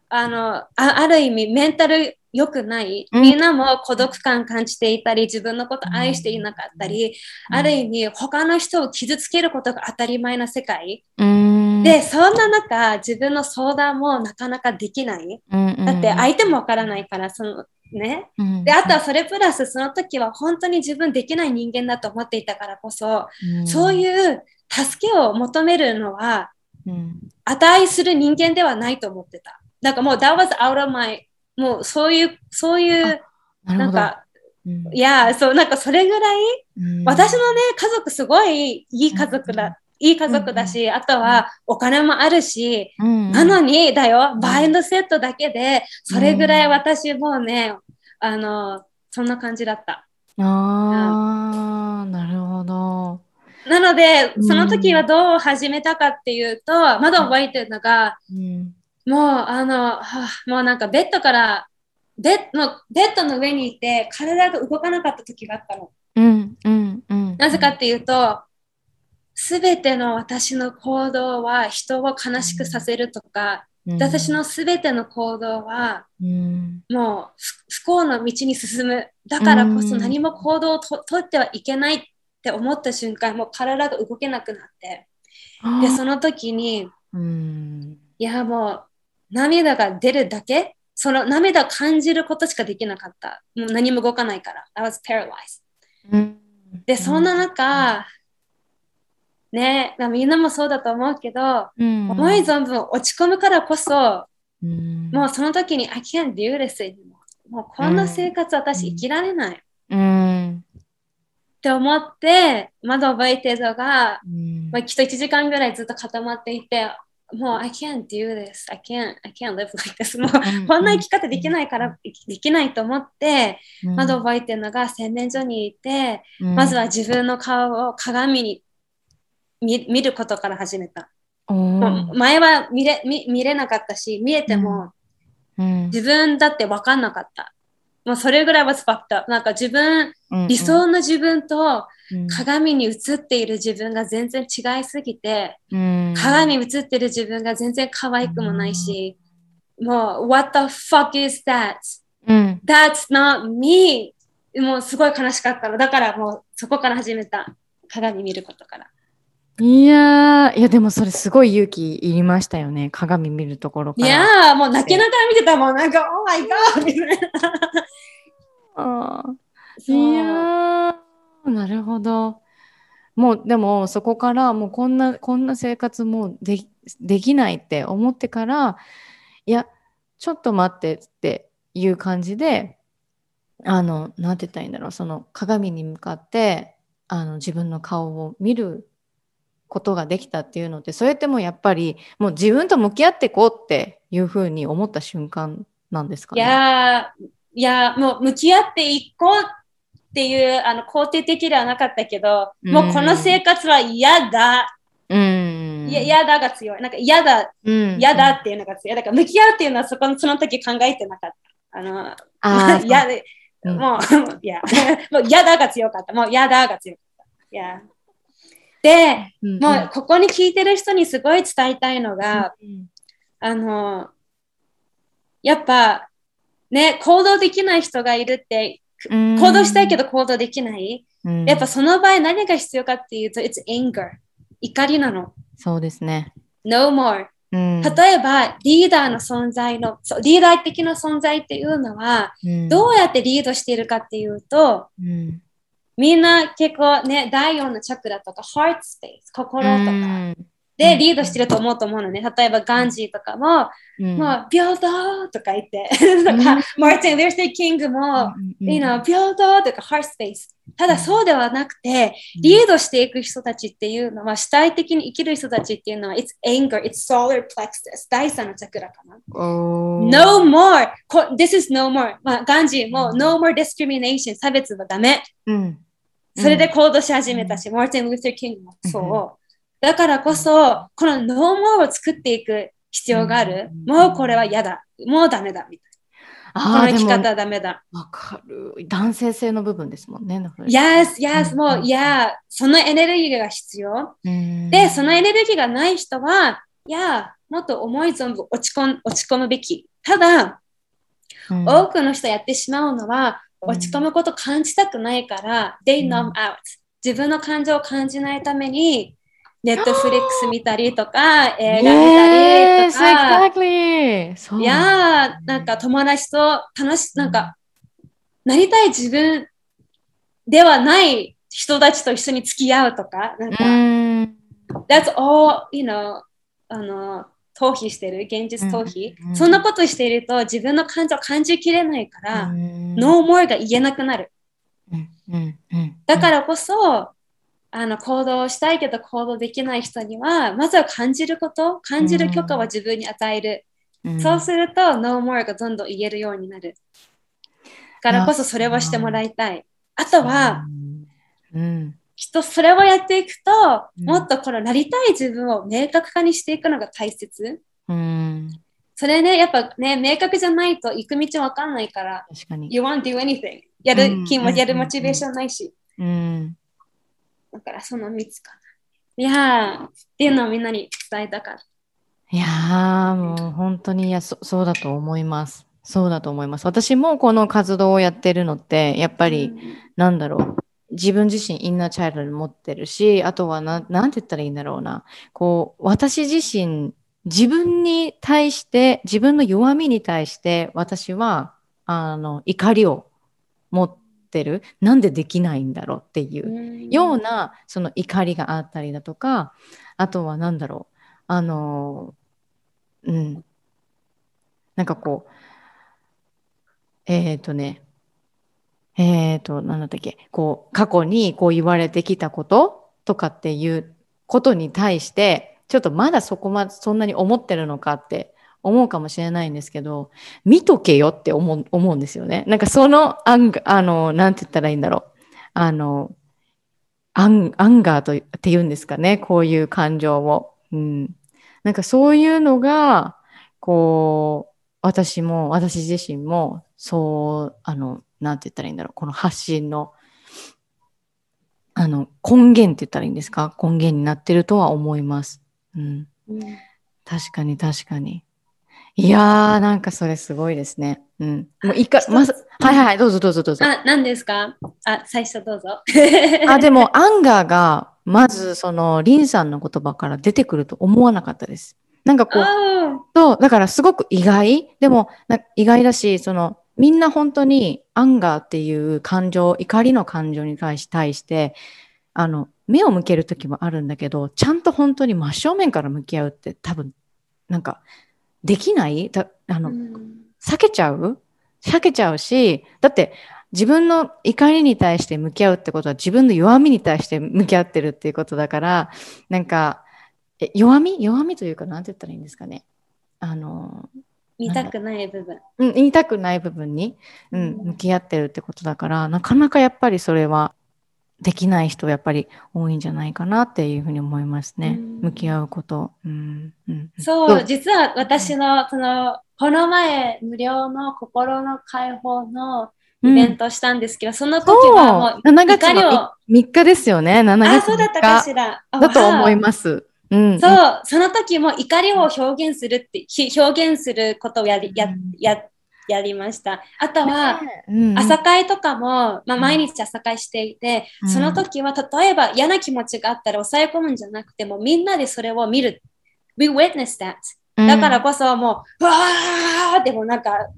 あのあ、ある意味メンタル良くない、みんなも孤独感感じていたり、自分のこと愛していなかったり、ある意味他の人を傷つけることが当たり前な世界。で、そんな中、自分の相談もなかなかできない。だって相手もわからないから、そのね。で、あとはそれプラス、その時は本当に自分できない人間だと思っていたからこそ、そういう助けを求めるのは、値する人間ではないと思ってた。なんかもう、that was out of my, もうそういう、そういう、なんか、いや、そう、なんかそれぐらい、私のね、家族すごいいい家族だ。いい家族だし、あとはお金もあるし、なのにだよ、バインドセットだけで、それぐらい私もうね、あの、そんな感じだった。ああ、なるほど。なので、その時はどう始めたかっていうと、まだ覚えてるのが、うん、もう、あの、はあ、もうなんかベッドから、ベッのベッドの上にいて、体が動かなかった時があったの。うんうんうん、なぜかっていうと、すべての私の行動は人を悲しくさせるとか、うん、私のすべての行動は、うん、もう不幸の道に進む。だからこそ何も行動をとってはいけないって思った瞬間、もう体が動けなくなって。で、その時に、うん、いや、もう涙が出るだけ、その涙を感じることしかできなかった。もう何も動かないから。I was paralyzed. で、そんな中、ね、みんなもそうだと思うけど、うん、思い存分落ち込むからこそ、うん、もうその時に I can't do this もうこんな生活私生きられない。うん、って思って、まだ覚えてるのが、まあ、きっと1時間ぐらいずっと固まっていて、もう I can't do this, I can't, I can't live like this. もうこんな生き方できないからできないと思って、まだ覚えてるのが洗面所にいて、まずは自分の顔を鏡に見ることから始めた。前は見れ見見れなかったし、見えても、自分だって分かんなかった。もうそれぐらいはスパッタ。なんか自分、うんうん、理想の自分と鏡に映っている自分が全然違いすぎて、うん、鏡に映ってる自分が全然可愛くもないし、うん、もう、what the fuck is that?、うん、That's not me! もうすごい悲しかったの。だからもうそこから始めた。鏡見ることから。いやいやでもそれすごい勇気いりましたよね。鏡見るところから。いやもう泣きながら見てたもん。なんか、オーマイガーみたいな。あいやなるほど。もうでもそこからもうこんなこんな生活もでできないって思ってからいやちょっと待ってっていう感じであのなんて言ったらいいんだろうその鏡に向かってあの自分の顔を見ることができたっていうのってそれってもうやっぱりもう自分と向き合っていこうっていうふうに思った瞬間なんですかね？いやいやもう向き合っていこうっていうあの肯定的ではなかったけど、うん、もうこの生活は嫌だ。うん、いや嫌だが強い。なんか嫌だ、うん、嫌だっていうのが強い。だから向き合うっていうのはそこのその時考えてなかった。あの、あ嫌で、もう、いや、もう嫌だが強かった。もう嫌だが強かった。いや。で、うんうん、もうここに聞いてる人にすごい伝えたいのが、うんうん、あの、やっぱ、ね、行動できない人がいるって、行動したいけど行動できない。うん、やっぱその場合何が必要かっていうと、it's anger。怒りなの。そうですね。no more。うん、例えば、リーダーの存在の、リーダー的な存在っていうのは、うん、どうやってリードしているかっていうと、うん、みんな結構ね、第4のチャクラとか、ハートスペース、心とか、でリードしてると思うと思うのね。例えば、ガンジーとかも、うん、もう、平等とか言って、とか、マーティン・ルーステー・キングも、you know、平等とか、ハートスペース。ただそうではなくて、リードしていく人たちっていうのは、主体的に生きる人たちっていうのは、it's anger, it's solar plexus, 第3のチャクラかな。No more! This is no more. まあ、ガンジーも、no more discrimination, 差別はダメ。うんそれで行動し始めたし、マーティン・ルーサー・キングもそう。だからこそ、このノーモーを作っていく必要がある。もうこれは嫌だ。もうダメだ。みたいな。この生き方はダメだ。わかる。男性性の部分ですもんね。Yes, yes, もう、いや、そのエネルギーが必要。で、そのエネルギーがない人は、いや、もっと思い存分落ち込落ち込むべき。ただ、多くの人やってしまうのは、落ち込むこと感じたくないから、うん、they numb out。自分の感情を感じないために、ネットフリックス見たりとか、映画見たりとか、exactly. いやなんか友達と楽し、なんか、なりたい自分ではない人たちと一緒に付き合うとか、なんか、that's all, you know, あの、逃避してる、現実逃避、うんうん、そんなことしていると自分の感情を感じきれないから、ノーモアが言えなくなる。だからこそ、あの行動したいけど行動できない人には、まずは感じること、感じる許可は自分に与える。そうすると、ノーモアがどんどん言えるようになる。だからこそそれをしてもらいたい。あとは、うんきっとそれをやっていくと、うん、もっとこのなりたい自分を明確化にしていくのが大切。うん、それね、やっぱね、明確じゃないと行く道わかんないから、確かに You won't do anything. やる気も、やるモチベーションないし。うん、だからその3つかな。いやー、っていうのをみんなに伝えたかった。いやー、もう本当にいやそそうだと思います。そうだと思います。私もこの活動をやってるのって、やっぱり、うん、なんだろう。自分自身インナーチャイルドに持ってるし、あとはな、なんて言ったらいいんだろうな。こう、私自身、自分に対して、自分の弱みに対して、私は、あの、怒りを持ってる？なんでできないんだろうっていうような、その怒りがあったりだとか、あとは何だろう？あの、うん。なんかこう、えっ、ー、とね、えっ、ー、と、なんだったっけ、こう、過去にこう言われてきたこととかっていうことに対して、ちょっとまだそこまでそんなに思ってるのかって思うかもしれないんですけど、見とけよって思う思うんですよね。なんかそのアンあの、なんて言ったらいいんだろう。あの、アンアンガーとっていうんですかね、こういう感情を。うん、なんかそういうのが、こう、私も、私自身も、そう、あの、なんて言ったらいいんだろう、この発信の、あの、根源って言ったらいいんですか？根源になってるとは思います。うん。うん、確かに確かに。いやー、なんかそれすごいですね。うん。もういか、まず、はいはい、どうぞどうぞどうぞ。あ、何ですか？あ、最初どうぞ。あ、でも、アンガーが、まず、その、リンさんの言葉から出てくると思わなかったです。なんかこう、そう、だからすごく意外。でも、意外だし、その、みんな本当にアンガーっていう感情、怒りの感情に対し対して、あの、目を向ける時もあるんだけど、ちゃんと本当に真正面から向き合うって多分、なんか、できない？だあの、うん、避けちゃう？避けちゃうし、だって自分の怒りに対して向き合うってことは自分の弱みに対して向き合ってるっていうことだから、なんか、え弱み？弱みというか、なんて言ったらいいんですかね。あの、見たくない部分。うん、言いたくない部分に、うん、向き合ってるってことだから、なかなかやっぱりそれはできない人やっぱり多いんじゃないかなっていうふうに思いますね。向き合うこと。うん、うん、そう、実は私の、その、この前、無料の心の解放のイベントしたんですけど、うん、その時はもう、7月の3日ですよね、7月あ、そうだったかしら。だと思います。うん、そう、その時も怒りを表現するって、表現することをやり、や、や、やりました。あとは、朝会とかも、まあ、毎日朝会していて、うん、その時は、例えば嫌な気持ちがあったら抑え込むんじゃなくても、みんなでそれを見る。We witness that. だからこそもう、わーでもなんか、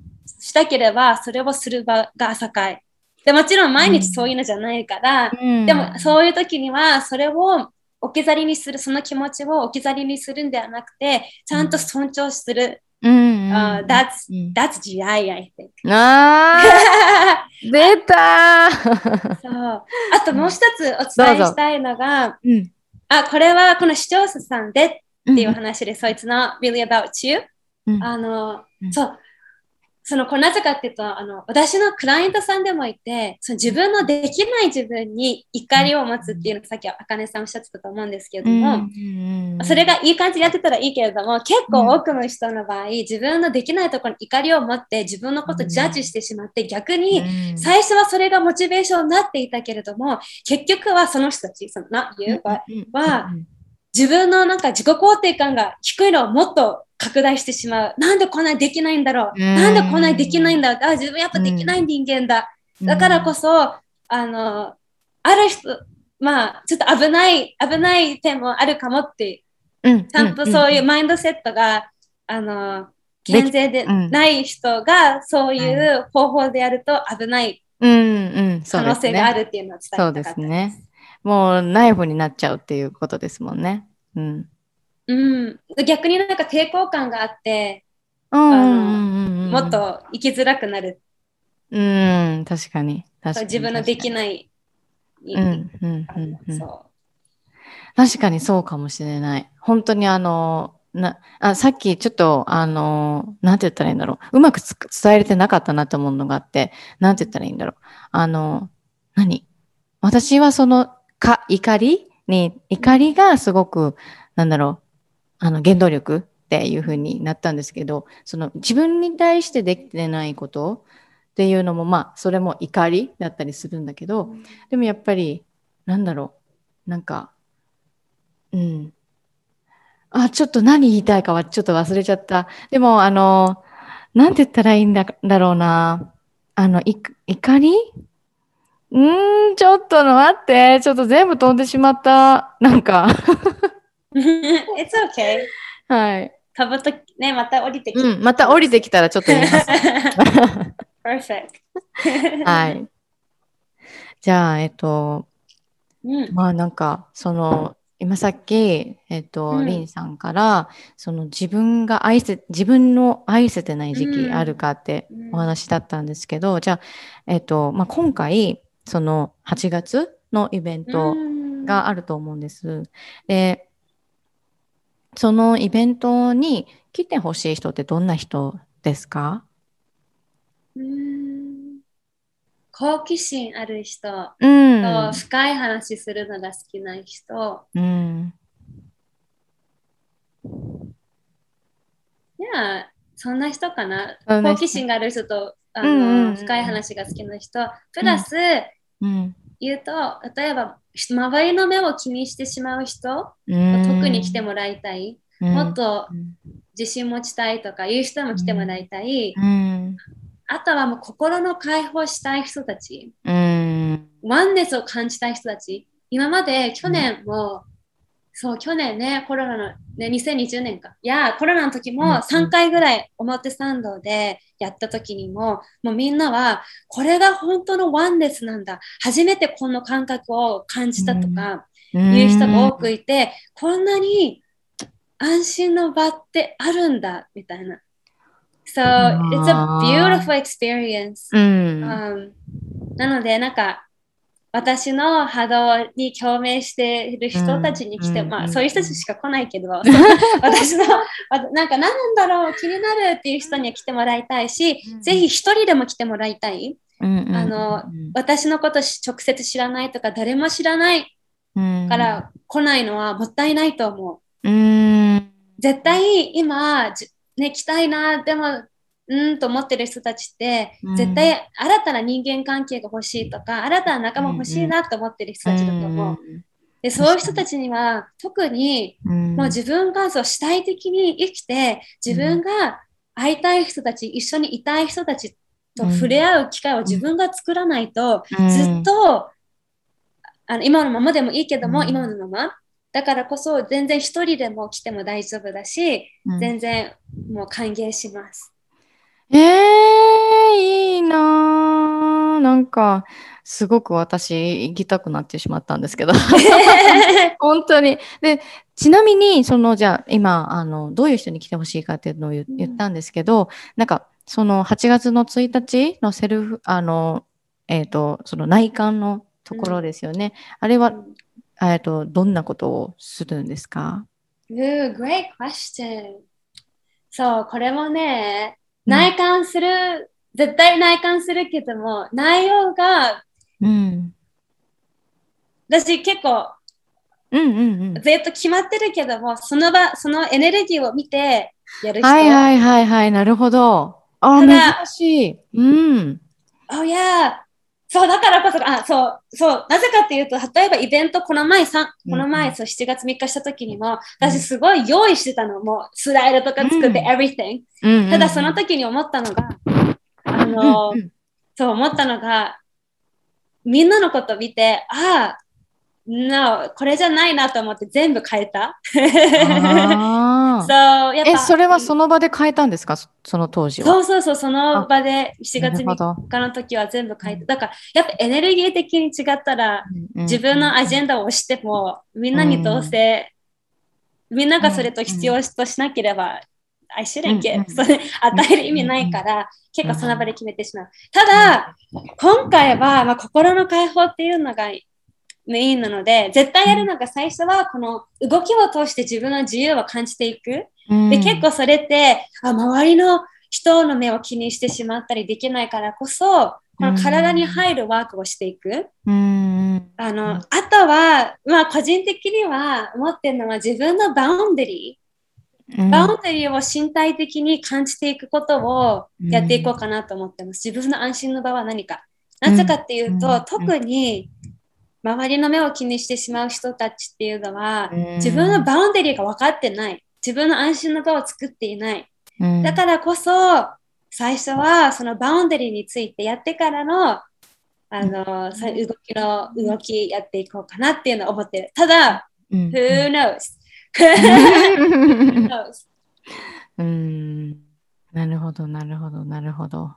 したければ、それをする場が朝会。でもちろん毎日そういうのじゃないから、うん、でもそういう時には、それを置き去りにする、その気持ちを置き去りにするんではなくて、ちゃんと尊重する。うん、uh, that's, that's GI, I think. あー出た そう。あともう一つお伝えしたいのが、うん、あ、これはこの視聴者さんでっていう話で、そいつの really about you、うん、あの、そう、その、これなぜかっていうと、あの、私のクライアントさんでもいて、その自分のできない自分に怒りを持つっていうのさっきあかねさんおっしゃってたと思うんですけれども、それがいい感じでやってたらいいけれども、結構多くの人の場合、自分のできないところに怒りを持って自分のことをジャッジしてしまって、逆に最初はそれがモチベーションになっていたけれども、結局はその人たち、その not you, は、自分のなんか自己肯定感が低いのをもっと拡大してしまう。なんでこんなにできないんだろう。なんでこんなにできないんだろう。あ、自分やっぱできない人間だ。だからこそ、あの、ある人、まあ、ちょっと危ない、危ない点もあるかもって、ちゃんとそういうマインドセットが、あの、健全でない人がそういう方法でやると危ない可能性があるっていうのを伝えたかったです。そうですね。もうナイフになっちゃうっていうことですもんね。うん。うん、逆になんか抵抗感があって、もっと生きづらくなる。うん、確かに。確かに自分のできない。うんうんうん確かにそうかもしれない。本当にあの、なあさっきちょっと、あの、なんて言ったらいいんだろう。うまく伝えれてなかったなと思うのがあって、なんて言ったらいいんだろう。あの、何？私はその、か、怒りに、怒りがすごく、なんだろう、あの原動力っていうふうになったんですけどその自分に対してできてないことっていうのもまあそれも怒りだったりするんだけど、でもやっぱりなんだろう。なんかうん。あちょっと何言いたいかはちょっと忘れちゃった。でもあのなんて言ったらいいんだだろうな。あのい怒り？うん、ちょっと待って。ちょっと全部飛んでしまった。なんか。It's okay. はい。飛ぶとね、また降りてきうん、また降りてきたらちょっと言います。Perfect. はい。じゃあ、えっと、うん、まあなんか、その、今さっき、えっと、うん、リンさんから、その自分が愛せ、自分の愛せてない時期あるかってお話だったんですけど、うん、じゃあ、えっと、まあ今回、その8月のイベントがあると思うんです。で、そのイベントに来てほしい人ってどんな人ですか？うん。好奇心ある人、うん、深い話するのが好きな人、うん、いや、そんな人かな？好奇心がある人と、あの、うんうん、深い話が好きな人。プラス、うん、言うと、例えば、周りの目を気にしてしまう人、うん、特に来てもらいたい。もっと自信持ちたいとかいう人も来てもらいたい。あとはもう心の解放したい人たち。ワンネスを感じたい人たち。今まで去年も、そう、去年ね、コロナの、ね、2020年か。いや、コロナの時も3回ぐらい表参道でやった時にも、もうみんなは、これが本当のワンネスなんだ。初めてこの感覚を感じたとか、いう人が多くいて、こんなに安心の場ってあるんだ、みたいな。So, it's a beautiful experience.、Um, なので、なんか、私の波動に共鳴している人たちに来て、うん、まあそういう人たちしか来ないけど、私の、なんか何なんだろう、気になるっていう人には来てもらいたいし、うん、ぜひ一人でも来てもらいたい。あの、私のこと直接知らないとか、誰も知らないから来ないのはもったいないと思う。うん、絶対今、ね、来たいな、でもうんと思ってる人たちって、絶対新たな人間関係が欲しいとか、新たな仲間欲しいなと思ってる人たちだと思う。でそういう人たちには特に、もう自分がそう主体的に生きて自分が会いたい人たち、一緒にいたい人たちと触れ合う機会を自分が作らないと、ずっとあの今のままでもいいけども、今のまま。だからこそ全然一人でも来ても大丈夫だし、全然もう歓迎します。ええ、いいな。なんか、すごく私行きたくなってしまったんですけど。本当に。で、ちなみに、その、じゃあ、今、あの、どういう人に来てほしいかっていうのを言言ったんですけど、なんか、その8月の1日のセルフ、あの、えっと、その内観のところですよね。あれは、えっと、どんなことをするんですか？Ooh, great question. そう、これもね、内観する、うん、絶対内観するけども、内容が、うん、私結構、うんうんうん、ずっと決まってるけども、その場、そのエネルギーを見てやる人。はいはいはいはい、なるほど。あ、難しい。うん。Oh yeah, そう、だからこそ、あ、そう、そう、なぜかっていうと、例えばイベント、この前さ、この前、そう、7月3日した時にも、私すごい用意してたの、もう、スライドとか作って、everything。ただ、その時に思ったのが、あの、そう思ったのが、みんなのこと見て、ああ、No、これじゃないなと思って全部変えた。そうやっぱえ、それはその場で変えたんですか？その当時は。そうそうそう、その場で7月3日の時は全部変えた。だから、やっぱエネルギー的に違ったら、自分のアジェンダを押しても、みんなにどうせ、みんながそれと必要としなければ、I shouldn't get、それ与える意味ないから、結構その場で決めてしまう。ただ、今回は、まあ、心の解放っていうのがメインなので、絶対やるのが最初は、この動きを通して自分の自由を感じていく。うん、で、結構それって、あ、周りの人の目を気にしてしまったりできないからこそ、この体に入るワークをしていく。うん、あの、あとは、まあ個人的には思ってるのは自分のバウンダリー。バウンダリーを身体的に感じていくことをやっていこうかなと思ってます。自分の安心の場は何か。なぜかっていうと、特に周りの目を気にしてしまう人たちっていうのは、自分の boundary が分かってない。自分の安心の場を作っていない。だからこそ、最初はその boundary についてやってからの、あの、動きの動きやっていこうかなっていうのを思ってる。ただ、who knows? who knows? うん。なるほど、なるほど、なるほど。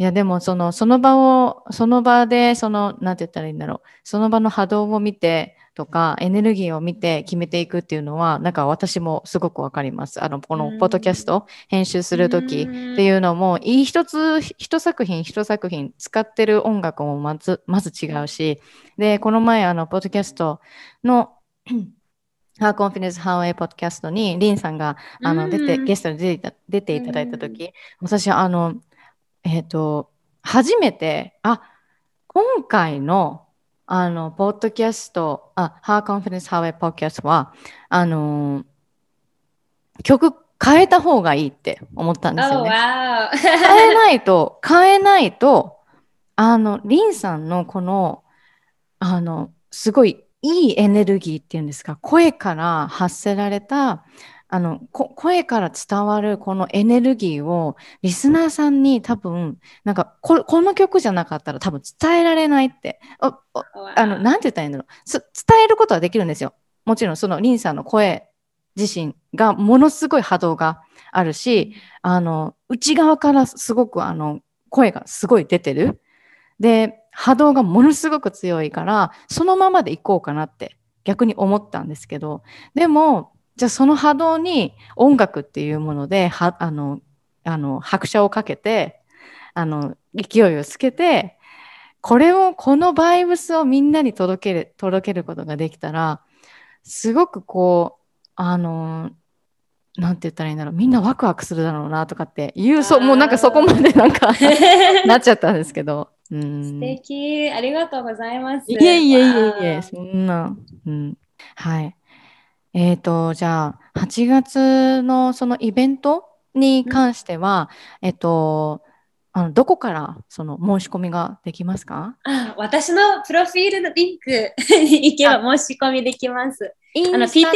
いや、でも、その、その場を、その場で、その、なんて言ったらいいんだろう。その場の波動を見てとか、エネルギーを見て決めていくっていうのは、なんか私もすごくわかります。あの、このポッドキャスト編集するときっていうのも、いい一つ、一作品、一作品使ってる音楽もまず、まず違うし、で、この前、あの、ポッドキャストの、ハーコンフィデンス・ハーウェイ・ポッドキャストに、リンさんが、あの、出て、ゲストに出て出ていただいたとき、私、あの、えっ、ー、と、初めて、あ、今回の、あの、ポッドキャスト、あ、How Confidence a Podcast は、あの、曲変えた方がいいって思ったんですよね。Oh. 変えないと、変えないと、あの、リンさんのこの、あの、すごいいいエネルギーっていうんですか、声から発せられた、あの、声から伝わるこのエネルギーをリスナーさんに多分、なんかこ、この曲じゃなかったら多分伝えられないって、ああの、なんて言ったらいいんだろう。伝えることはできるんですよ。もちろんそのリンさんの声自身がものすごい波動があるし、あの、内側からすごくあの、声がすごい出てる。で、波動がものすごく強いから、そのままでいこうかなって逆に思ったんですけど、でも、じゃあその波動に音楽っていうもので、はあの、あの、拍車をかけて、あの、勢いをつけて、これを、このバイブスをみんなに届ける、届けることができたら、すごくこう、あの、なんて言ったらいいんだろう、みんなワクワクするだろうなとかっていう、そもうなんかそこまでなんか なっちゃったんですけど。うん、素敵ありがとうございます。いえいえいえいえ、そんな。うん、はい。えっ、ー、と、じゃあ、8月のそのイベントに関しては、うん、えっ、と、あのどこからその申し込みができますか？あ私のプロフィールのリンクに行けば申し込みできます。あの、PTX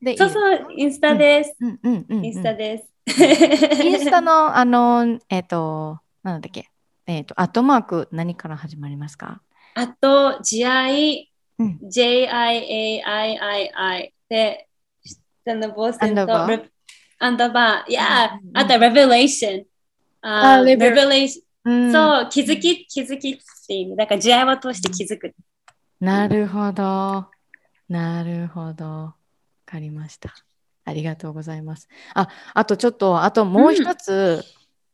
でそうそう、インスタです。インスタです。インスタの、あの、えっ、ー、と、なんだっけ、えっ、ー、と、アットマーク、何から始まりますか？あと、GI、JIAIII で、下のボスと、アンダーバー、アンダーバー、いや、あと、Revelation。あ、Revelation。そう、気づき、気づきっていう、だから、GI を通して気づく。なるほど。なるほど。かりました。ありがとうございます。あ、あとちょっと、あともう一つ、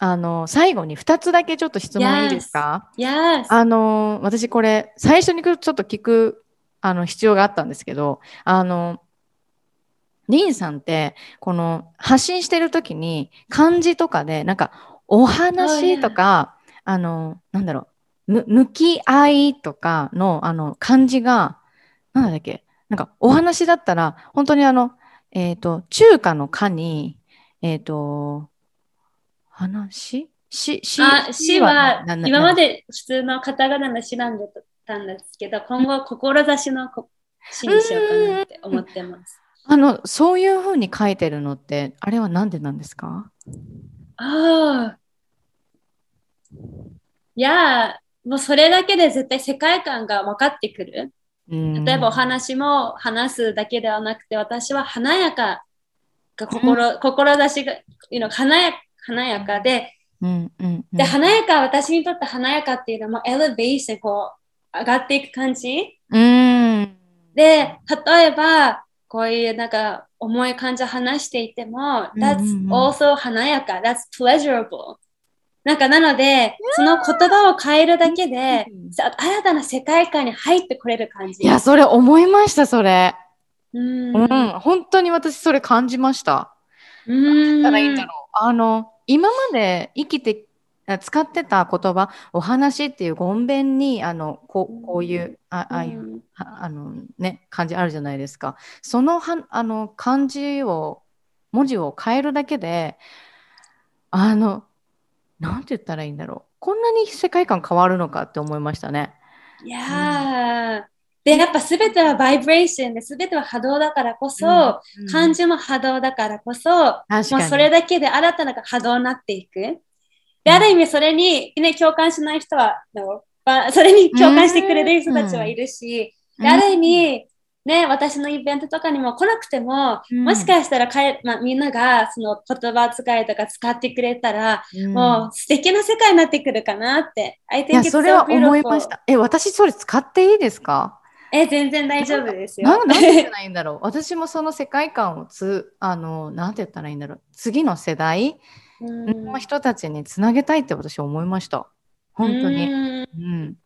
うん、あの、最後に2つだけちょっと質問いいですか、yes. あの、私これ、最初にちょっと聞く、あの、必要があったんですけど、あの、リンさんって、この発信してる時に漢字とかで、なんか、お話とか、oh. あの、なんだろう、向き合いとかの、あの、漢字が、なんだっけ、なんかお話だったら、本当にあの、えっ、ー、と、中華の華に、えっ、ー、と、話し、し、あ、しは、今まで普通のカタカナの詩なんだったんですけど、今後、志の詩にしようかなって思ってます。あの、そういうふうに書いてるのって、あれはなんでなんですか？ああ。いや、もうそれだけで絶対世界観が分かってくる。例えばお話も話すだけではなくて、私は華やかが心、うん、志が、you know、華や華やかで、うんうんうん、で、華やか、私にとって華やかっていうのは、エレベーション、こう、上がっていく感じ。うん、で、例えば、こういうなんか重い感じを話していても、that's also 華やか、that's pleasurable. なんかなので、その言葉を変えるだけで、新たな世界観に入ってこれる感じ。いや、それ思いました、それ。うん、うん、本当に私それ感じました。うん。たらいいんだろう。あの、今まで生きて、使ってた言葉、お話っていうごんべんに、あの、こうこういう、ああいう、あのね、漢字あるじゃないですか。そのは、あの、漢字を、文字を変えるだけで、あの、なんて言ったらいいんだろう。こんなに世界観変わるのかって思いましたね。いやー、うん、で、やっぱ全てはバイブレーションで、全ては波動だからこそ、うん、漢字も波動だからこそ、もうそれだけで新たな波動になっていく。で、ある意味それに、ね、共感しない人は、それに共感してくれる人たちはいるし、である意味、ね、私のイベントとかにも来なくても、うん、もしかしたらかえ、まあ、みんながその言葉遣いとか使ってくれたら、うん、もう素敵な世界になってくるかなって。いや、それは思いました。え、私それ使っていいですか？え、全然大丈夫ですよ。なんなんで ないんだろう。私もその世界観をつ、あの、なんて言ったらいいんだろう。次の世代の人たちにつなげたいって私は思いました。本当に。うん。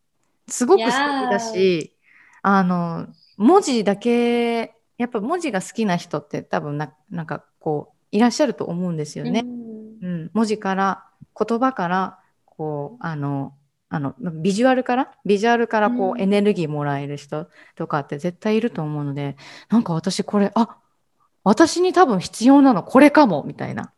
すごく素敵だし、あの、文字だけやっぱ文字が好きな人って多分ななんかこういらっしゃると思うんですよね。うん、うん、文字から言葉からこうあのあのビジュアルからビジュアルからこう、うん、エネルギーもらえる人とかって絶対いると思うのでなんか私これあ私に多分必要なのこれかもみたいな。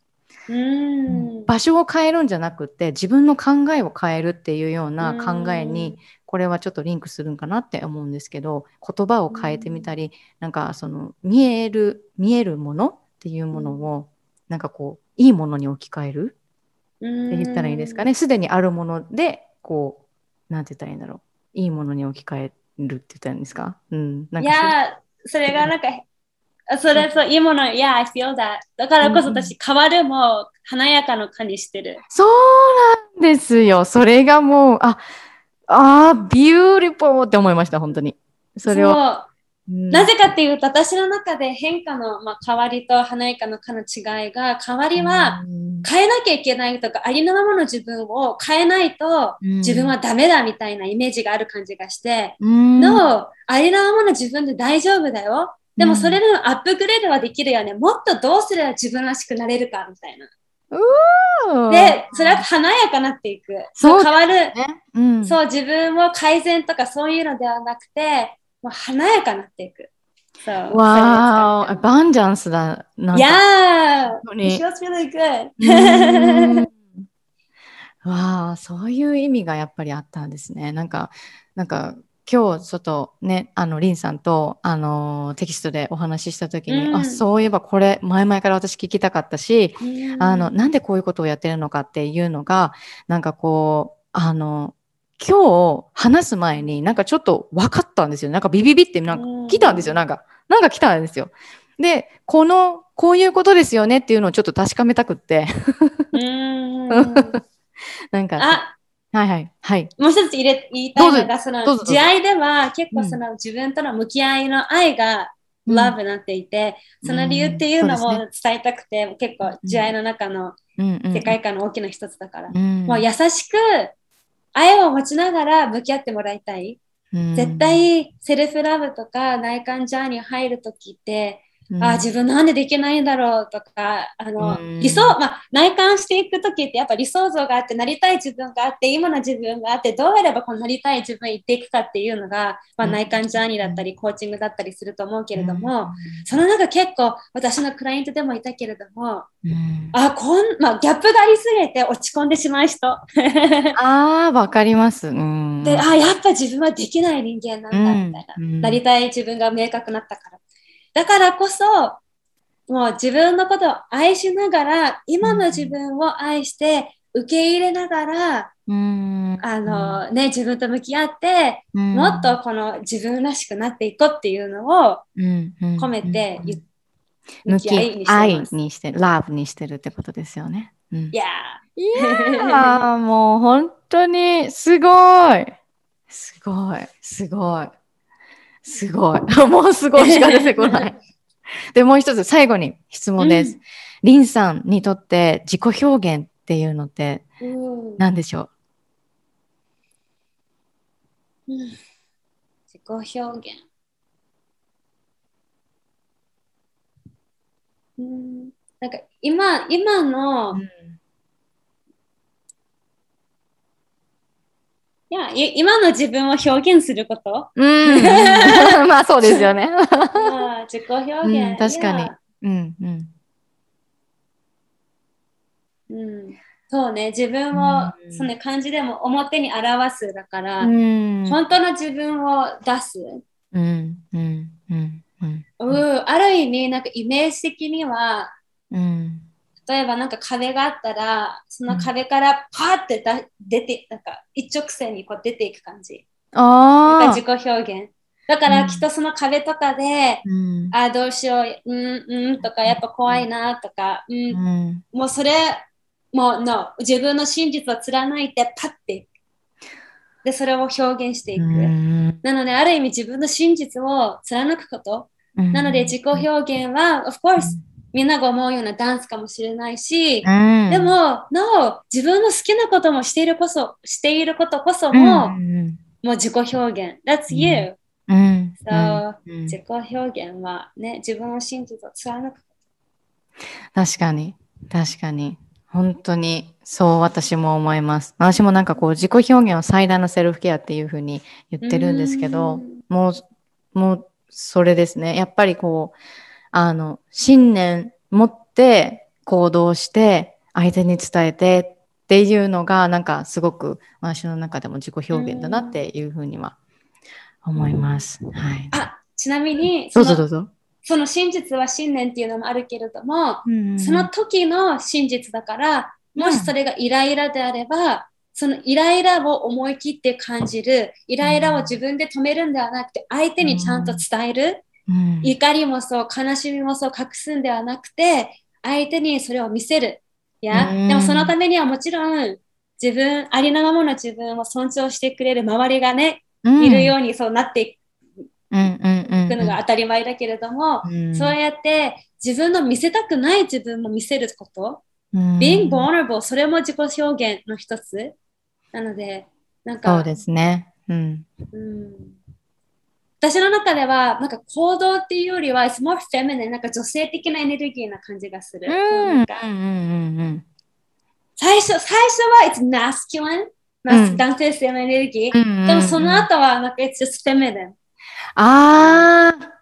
うん。場所を変えるんじゃなくて自分の考えを変えるっていうような考えにこれはちょっとリンクするんかなって思うんですけど言葉を変えてみたりなんかその見える見えるものっていうものをなんかこういいものに置き換えるって言ったらいいですかね。すでにあるものでこうなんて言ったらいいんだろう。いいものに置き換えるって言ったらいいんですか、うん、なんかいやそれがなんかそれそう、いいもの、yeah, I feel that. だからこそ私、変わるも華やかのかにしてる。そうなんですよ。それがもう、あ、あビューリポーって思いました、本当に。それを。なぜかっていうと、私の中で変化の、まあ、変わりと華やかのかの違いが、変わりは変えなきゃいけないとか、ありのままの自分を変えないと自分はダメだみたいなイメージがある感じがして、の、ありのままの自分で大丈夫だよ。でもそれのアップグレードはできるよね。もっとどうすれば自分らしくなれるかみたいな。で、それは華やかなっていく。そう変わる、ねうん、そう、自分を改善とかそういうのではなくて、もう華やかになっていく。そう。わー、バンジャンスだ。yeah! It feels really good. わあ、そういう意味がやっぱりあったんですね。なんか、なんか、今日ちょっとね、あの、リンさんと、あの、テキストでお話しした時に、うん、あ、そういえばこれ、前々から私聞きたかったし、うん、あの、なんでこういうことをやってるのかっていうのが、なんかこう、あの、今日話す前になんかちょっと分かったんですよ。なんかビビビってなんか来たんですよ。なんか、なんか来たんですよ。で、この、こういうことですよねっていうのをちょっと確かめたくって。なんか、はいはい。はい。もう一つ入れ言いたいのが、その、慈愛では結構その、自分との向き合いの愛が love になっていて、うん、その理由っていうのも伝えたくて、ね、結構慈愛の中の世界観の大きな一つだから、うん、もう優しく愛を持ちながら向き合ってもらいたい。うん、絶対セルフラブとか内観ジャーに入るときって、うん、あ自分なんでできないんだろうとか、あの、うん、理想、まあ、内観していくときってやっぱ理想像があって、なりたい自分があって、今の自分があって、どうやればこのなりたい自分に行っていくかっていうのが、まあ、内観ジャーニーだったり、コーチングだったりすると思うけれども、その中結構私のクライアントでもいたけれども、あ、こん、まあ、ギャップがありすぎて落ち込んでしまう人。ああ、わかります。で、あ、やっぱ自分はできない人間なんだ、みたいな。なりたい自分が明確になったから。だからこそ、もう自分のことを愛しながら、今の自分を愛して受け入れながら、うん、あのね、自分と向き合って、うん、もっとこの自分らしくなっていこうっていうのを込めて向き合いにして愛にしてる、ラブにしてるってことですよね。うん、いやいや もう本当にすごい。すごい。すごい。すごい。もうすごいしか出てこない。で、もう一つ最後に質問です。リ、ン、さんにとって自己表現っていうのって何でしょう、うん、自己表現。うん、なんか今、今の、うんいや、今の自分を表現すること？うん。まあそうですよね。自己表現、うん、確かに。うんうん。うん、そうね、自分を、うん、その感じでも表に表すだから、うん、本当の自分を出す。うんうんうんうん、ある意味、なんかイメージ的には、うん例えばなんか壁があったら、その壁からパーってだ出て、なんか一直線にこう出ていく感じ。ああ。自己表現。だからきっとその壁とかで、うん、あどうしよう、うんうんとか、やっぱ怖いなとか、うん、うん、もうそれ、もうの自分の真実を貫いてパッてで、それを表現していく。うん、なので、ある意味自分の真実を貫くこと。なので、自己表現は、of course、みんなが思うようなダンスかもしれないし、うん、でも、なお、自分の好きなこともしているこそ、していることこそも、うん、もう自己表現。That's you. うん、そう、自己表現はね、自分を信じと貫く。確かに、確かに。本当にそう私も思います。私もなんかこう自己表現を最大のセルフケアっていうふうに言ってるんですけど、もう、もうそれですね。やっぱりこう、あの、信念持って行動して、相手に伝えてっていうのが、なんかすごく私の中でも自己表現だなっていうふうには思います。はい。あ、ちなみに、どうぞどうぞ。その真実は信念っていうのもあるけれども、うんその時の真実だから、もしそれがイライラであれば、そのイライラを思い切って感じる、イライラを自分で止めるんではなくて、相手にちゃんと伝える、うん、怒りもそう、悲しみもそう隠すんではなくて、相手にそれを見せる。いや、うん、でもそのためにはもちろん、自分、ありのままの自分を尊重してくれる周りがね、いるようにそうなっていく。くのが当たり前だけれども、そうやって自分の見せたくない自分も見せること、being vulnerable それも自己表現の一つ。なのでなんかそうですね、うん、うん、私の中ではなんか行動っていうよりは it's more feminine なんか女性的なエネルギーな感じがする、最初最初は it's masculine 男性性のエネルギー、でもその後はなんか it's just feminine ああ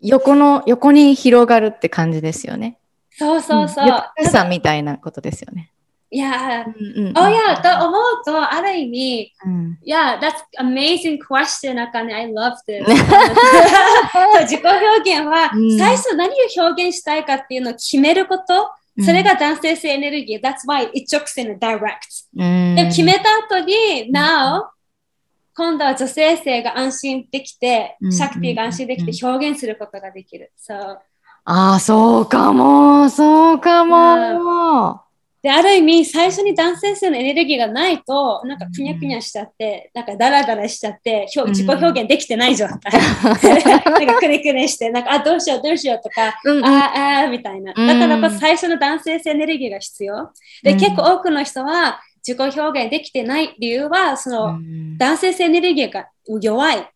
横の横に広がるって感じですよね。そうそうそう。うん、さみたいなことですよね。いや、うんうん、おや、と思うと、ある意味、うん、yeah, that's amazing question, なんかね、I love this. 自己表現は、最初何を表現したいかっていうのを決めること、それが男性性エネルギー。That's why 一直線で direct、で決めた後に、now、今度は女性性が安心できて、シャクティが安心できて表現することができる。So, ああ、そうかも、そうかも。で、ある意味、最初に男性性のエネルギーがないと、なんかくにゃくにゃしちゃって、なんかダラダラしちゃって、自己表現できてない状態。なんかくねくねして、なんか、あ、どうしよう、どうしようとか、うん、ああ、みたいな。だからこそ最初の男性性エネルギーが必要。で、結構多くの人は、自己表現できてない理由は、その、男性性エネルギーが弱い。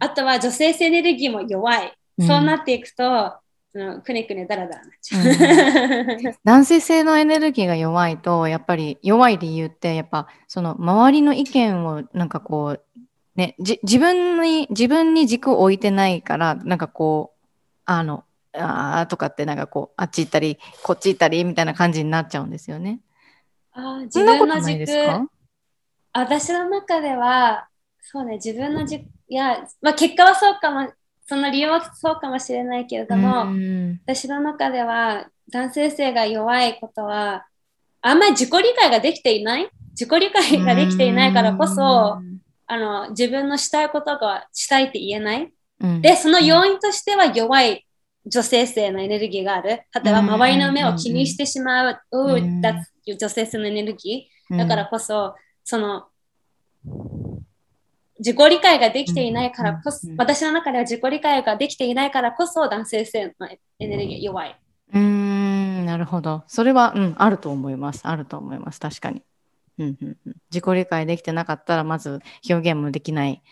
あとは女性性エネルギーも弱い。そうなっていくと、のくねくねだらだらなっちゃう、うん、男性性のエネルギーが弱いとやっぱり弱い理由ってやっぱその周りの意見をなんかこうね自分に自分に軸を置いてないからなんかこうあのあとかってなんかこうあっち行ったりこっち行ったりみたいな感じになっちゃうんですよね。あ自分の軸私の中ではそうね自分の軸いや、まあ、結果はそうかもその理由はそうかもしれないけれども、私の中では男性性が弱いことは、あんまり自己理解ができていない自己理解ができていないからこそ、あの自分のしたいことがしたいって言えない。で、その要因としては弱い女性性のエネルギーがある。例えば周りの目を気にしてしまう、うだ女性性のエネルギー。だからこそ、その自己理解ができていないからこそ、うん、私の中では自己理解ができていないからこそ男性性のエネルギー弱い。うん、なるほど。それは、うん、あると思います。あると思います。確かに。うんうんうん、自己理解できてなかったら、まず表現もできない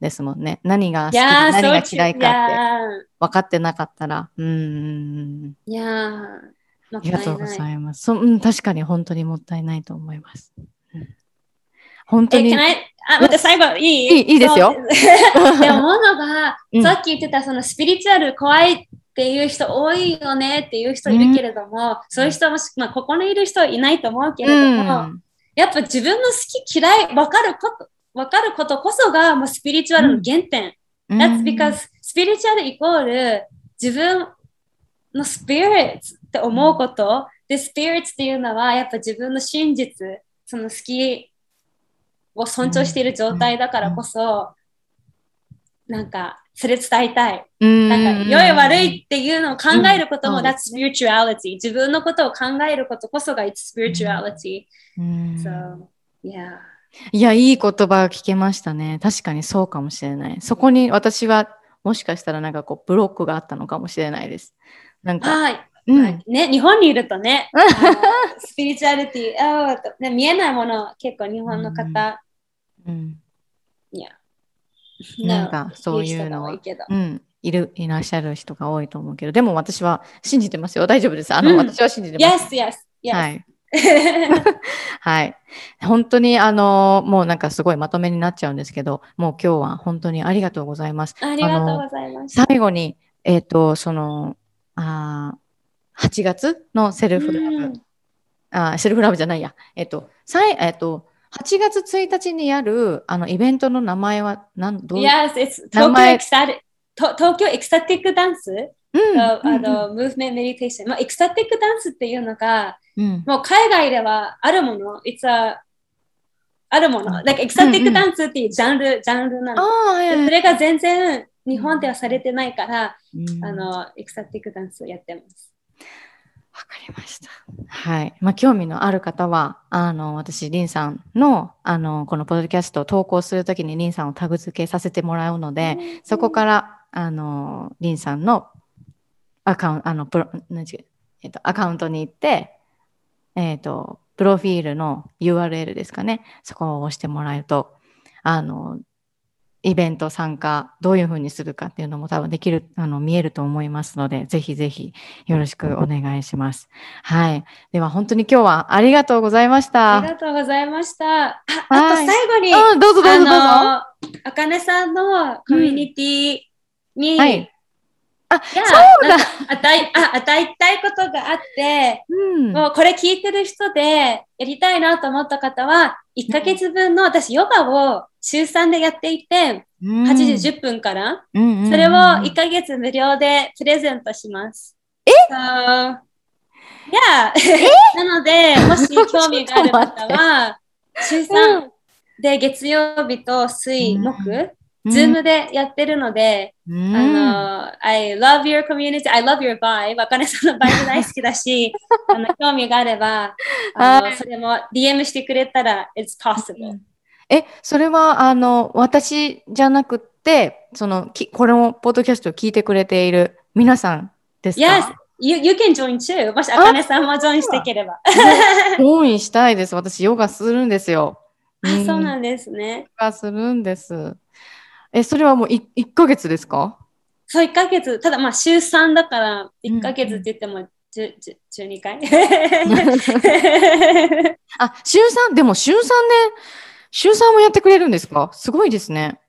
ですもんね。何が好きで何が嫌いかって分かってなかったら。うん。いやありがとうございます。そうん、確かに本当にもったいないと思います。うん本当に。あ、待って、最後、いい？いいいですよ。でも、ものが、さっき言ってた、そのスピリチュアル怖いっていう人多いよねっていう人いるけれども、うん、そういう人も、まあ、ここにいる人いないと思うけれども、うん、やっぱ自分の好き嫌い、わかること、わかることこそが、もうスピリチュアルの原点。うん、That's because スピリチュアルイコール自分のスピリッツって思うこと、で、スピリッツっていうのは、やっぱ自分の真実、その好きを尊重している状態だからこそ、なんか、それ伝えたい。なんか、良い悪いっていうのを考えることも、that's spirituality。自分のことを考えることこそが it's spirituality。So, yeah. いや、いい言葉が聞けましたね。確かにそうかもしれない。そこに私は、もしかしたらなんかこう、ブロックがあったのかもしれないです。なんか、はい。うん、ね、日本にいるとね、スピリチュアリティ、oh, ね、見えないもの、結構日本の方、うん、いや、なんかそういうのは、うん、いる、いらっしゃる人が多いと思うけど、でも私は信じてますよ。大丈夫です。あの、うん、私は信じてます。Yes, yes, yes. はい。はい。本当に、あの、もうなんかすごいまとめになっちゃうんですけど、もう今日は本当にありがとうございます。ありがとうございます。最後に、えっ、ー、と、その、あ8月のセルフラブ、うん、あセルフラブじゃないや、えっと、えっと、8月1日にやるあのイベントの名前は何どう Yes, it's 東京エクサ東京 ecstatic dance、うん、あの、 movement meditation。まあ、 ecstatic dance っていうのが、うん、もう海外ではあるもの。It's a あるもの。like ecstatic dance っていうジャンル、うんうん、ジャンルなの。それが全然日本ではされてないから、うん、あの、 ecstatic dance をやってます。わかりました。はい。まあ、興味のある方は、あの、私、リンさんの、あの、このポッドキャストを投稿するときにリンさんをタグ付けさせてもらうので、うん、そこから、あの、リンさんのアカウント、あの、プロ、何違う、えっと、アカウントに行って、えっと、プロフィールの URL ですかね。そこを押してもらえると、あの、イベント参加、どういうふうにするかっていうのも多分できる、あの、見えると思いますので、ぜひぜひよろしくお願いします。はい。では本当に今日はありがとうございました。ありがとうございました。あ、あと最後に、うん、どうぞどうぞどうぞ。あかさんのコミュニティに、うん、はいあ、そうだ与えあ与えたいことがあって、うん、もうこれ聞いてる人でやりたいなと思った方は、1ヶ月分の私ヨガを週3でやっていて、うん、8時10分から、それを1ヶ月無料でプレゼントします。え、so, いや、なので、もし興味がある方は、週3で月曜日と水、木、 Zoom でやってるので、うん、あの、I love your community, I love your vibe. あかねさんの vibe 大好きだし、あの興味があれば、あのそれも DM してくれたら、it's possible. え、それは、あの、私じゃなくて、その、きこれも、ポッドキャストを聞いてくれている皆さんですか？Yes, you, you can join too. もし、あかねさんも join していければ。ジョインしたいです。私、ヨガするんですよ。あ、そうなんですね。ヨガするんです。え、それはもう 1, 1ヶ月ですか？そう、1ヶ月。ただ、まあ、週3だから、1ヶ月って言っても、うん、12回 あ、週3、でも週3で、週3もやってくれるんですか？すごいですね。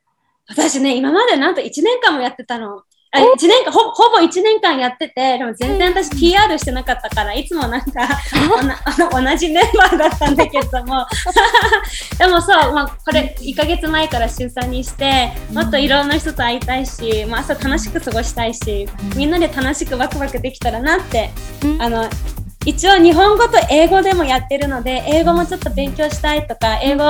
私ね、今までなんと1年間もやってたの。あ1年間ほほぼ1年間やっててでも全然私 PR してなかったからいつもなんか 同じメンバーだったんだけども。でもそう、まあ、これ1か月前から週3にしてもっといろんな人と会いたいし、まあ、朝楽しく過ごしたいしみんなで楽しくワクワクできたらなってあの一応日本語と英語でもやってるので英語もちょっと勉強したいとか英語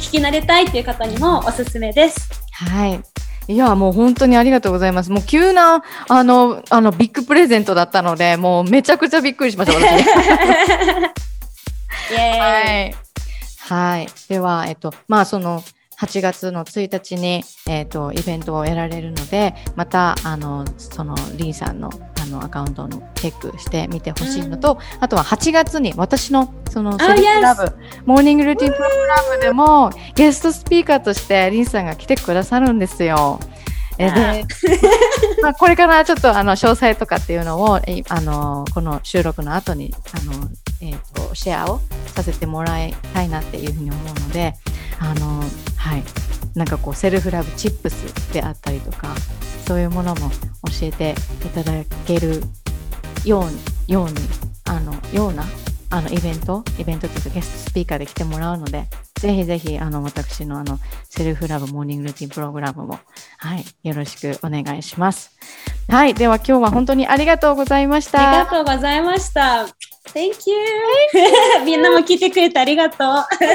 聞き慣れたいっていう方にもおすすめです。はいいや、もう本当にありがとうございます。もう急な、あの、あの、ビッグプレゼントだったので、もうめちゃくちゃびっくりしました、私。はい。はい。では、えっと、まあ、その、8月の1日に、えっと、イベントを得られるので、また、あの、その、リンさんののアカウントのチェックしてみてほしいのと、うん、あとは8月に私のそのセルフラブ、oh, yes. モーニングルーティンプログラムでもゲストスピーカーとしてリンさんが来てくださるんですよ。えで、まあ、これからちょっとあの詳細とかっていうのをあのこの収録の後にあの、えーと、シェアをさせてもらいたいなっていうふうに思うのであのはいなんかこうセルフラブチップスであったりとかそういうものも教えていただけるようようにあのようなあのイベントイベントというかゲストスピーカーで来てもらうのでぜひぜひあの私のあのセルフラブモーニングルーティンプログラムもはいよろしくお願いします。はいでは今日は本当にありがとうございました。ありがとうございました。Thank you みんなも聞いてくれてありがとう。あり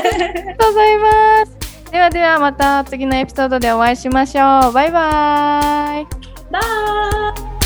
がとうございますではではまた次のエピソードでお会いしましょう。バイバイ。バイ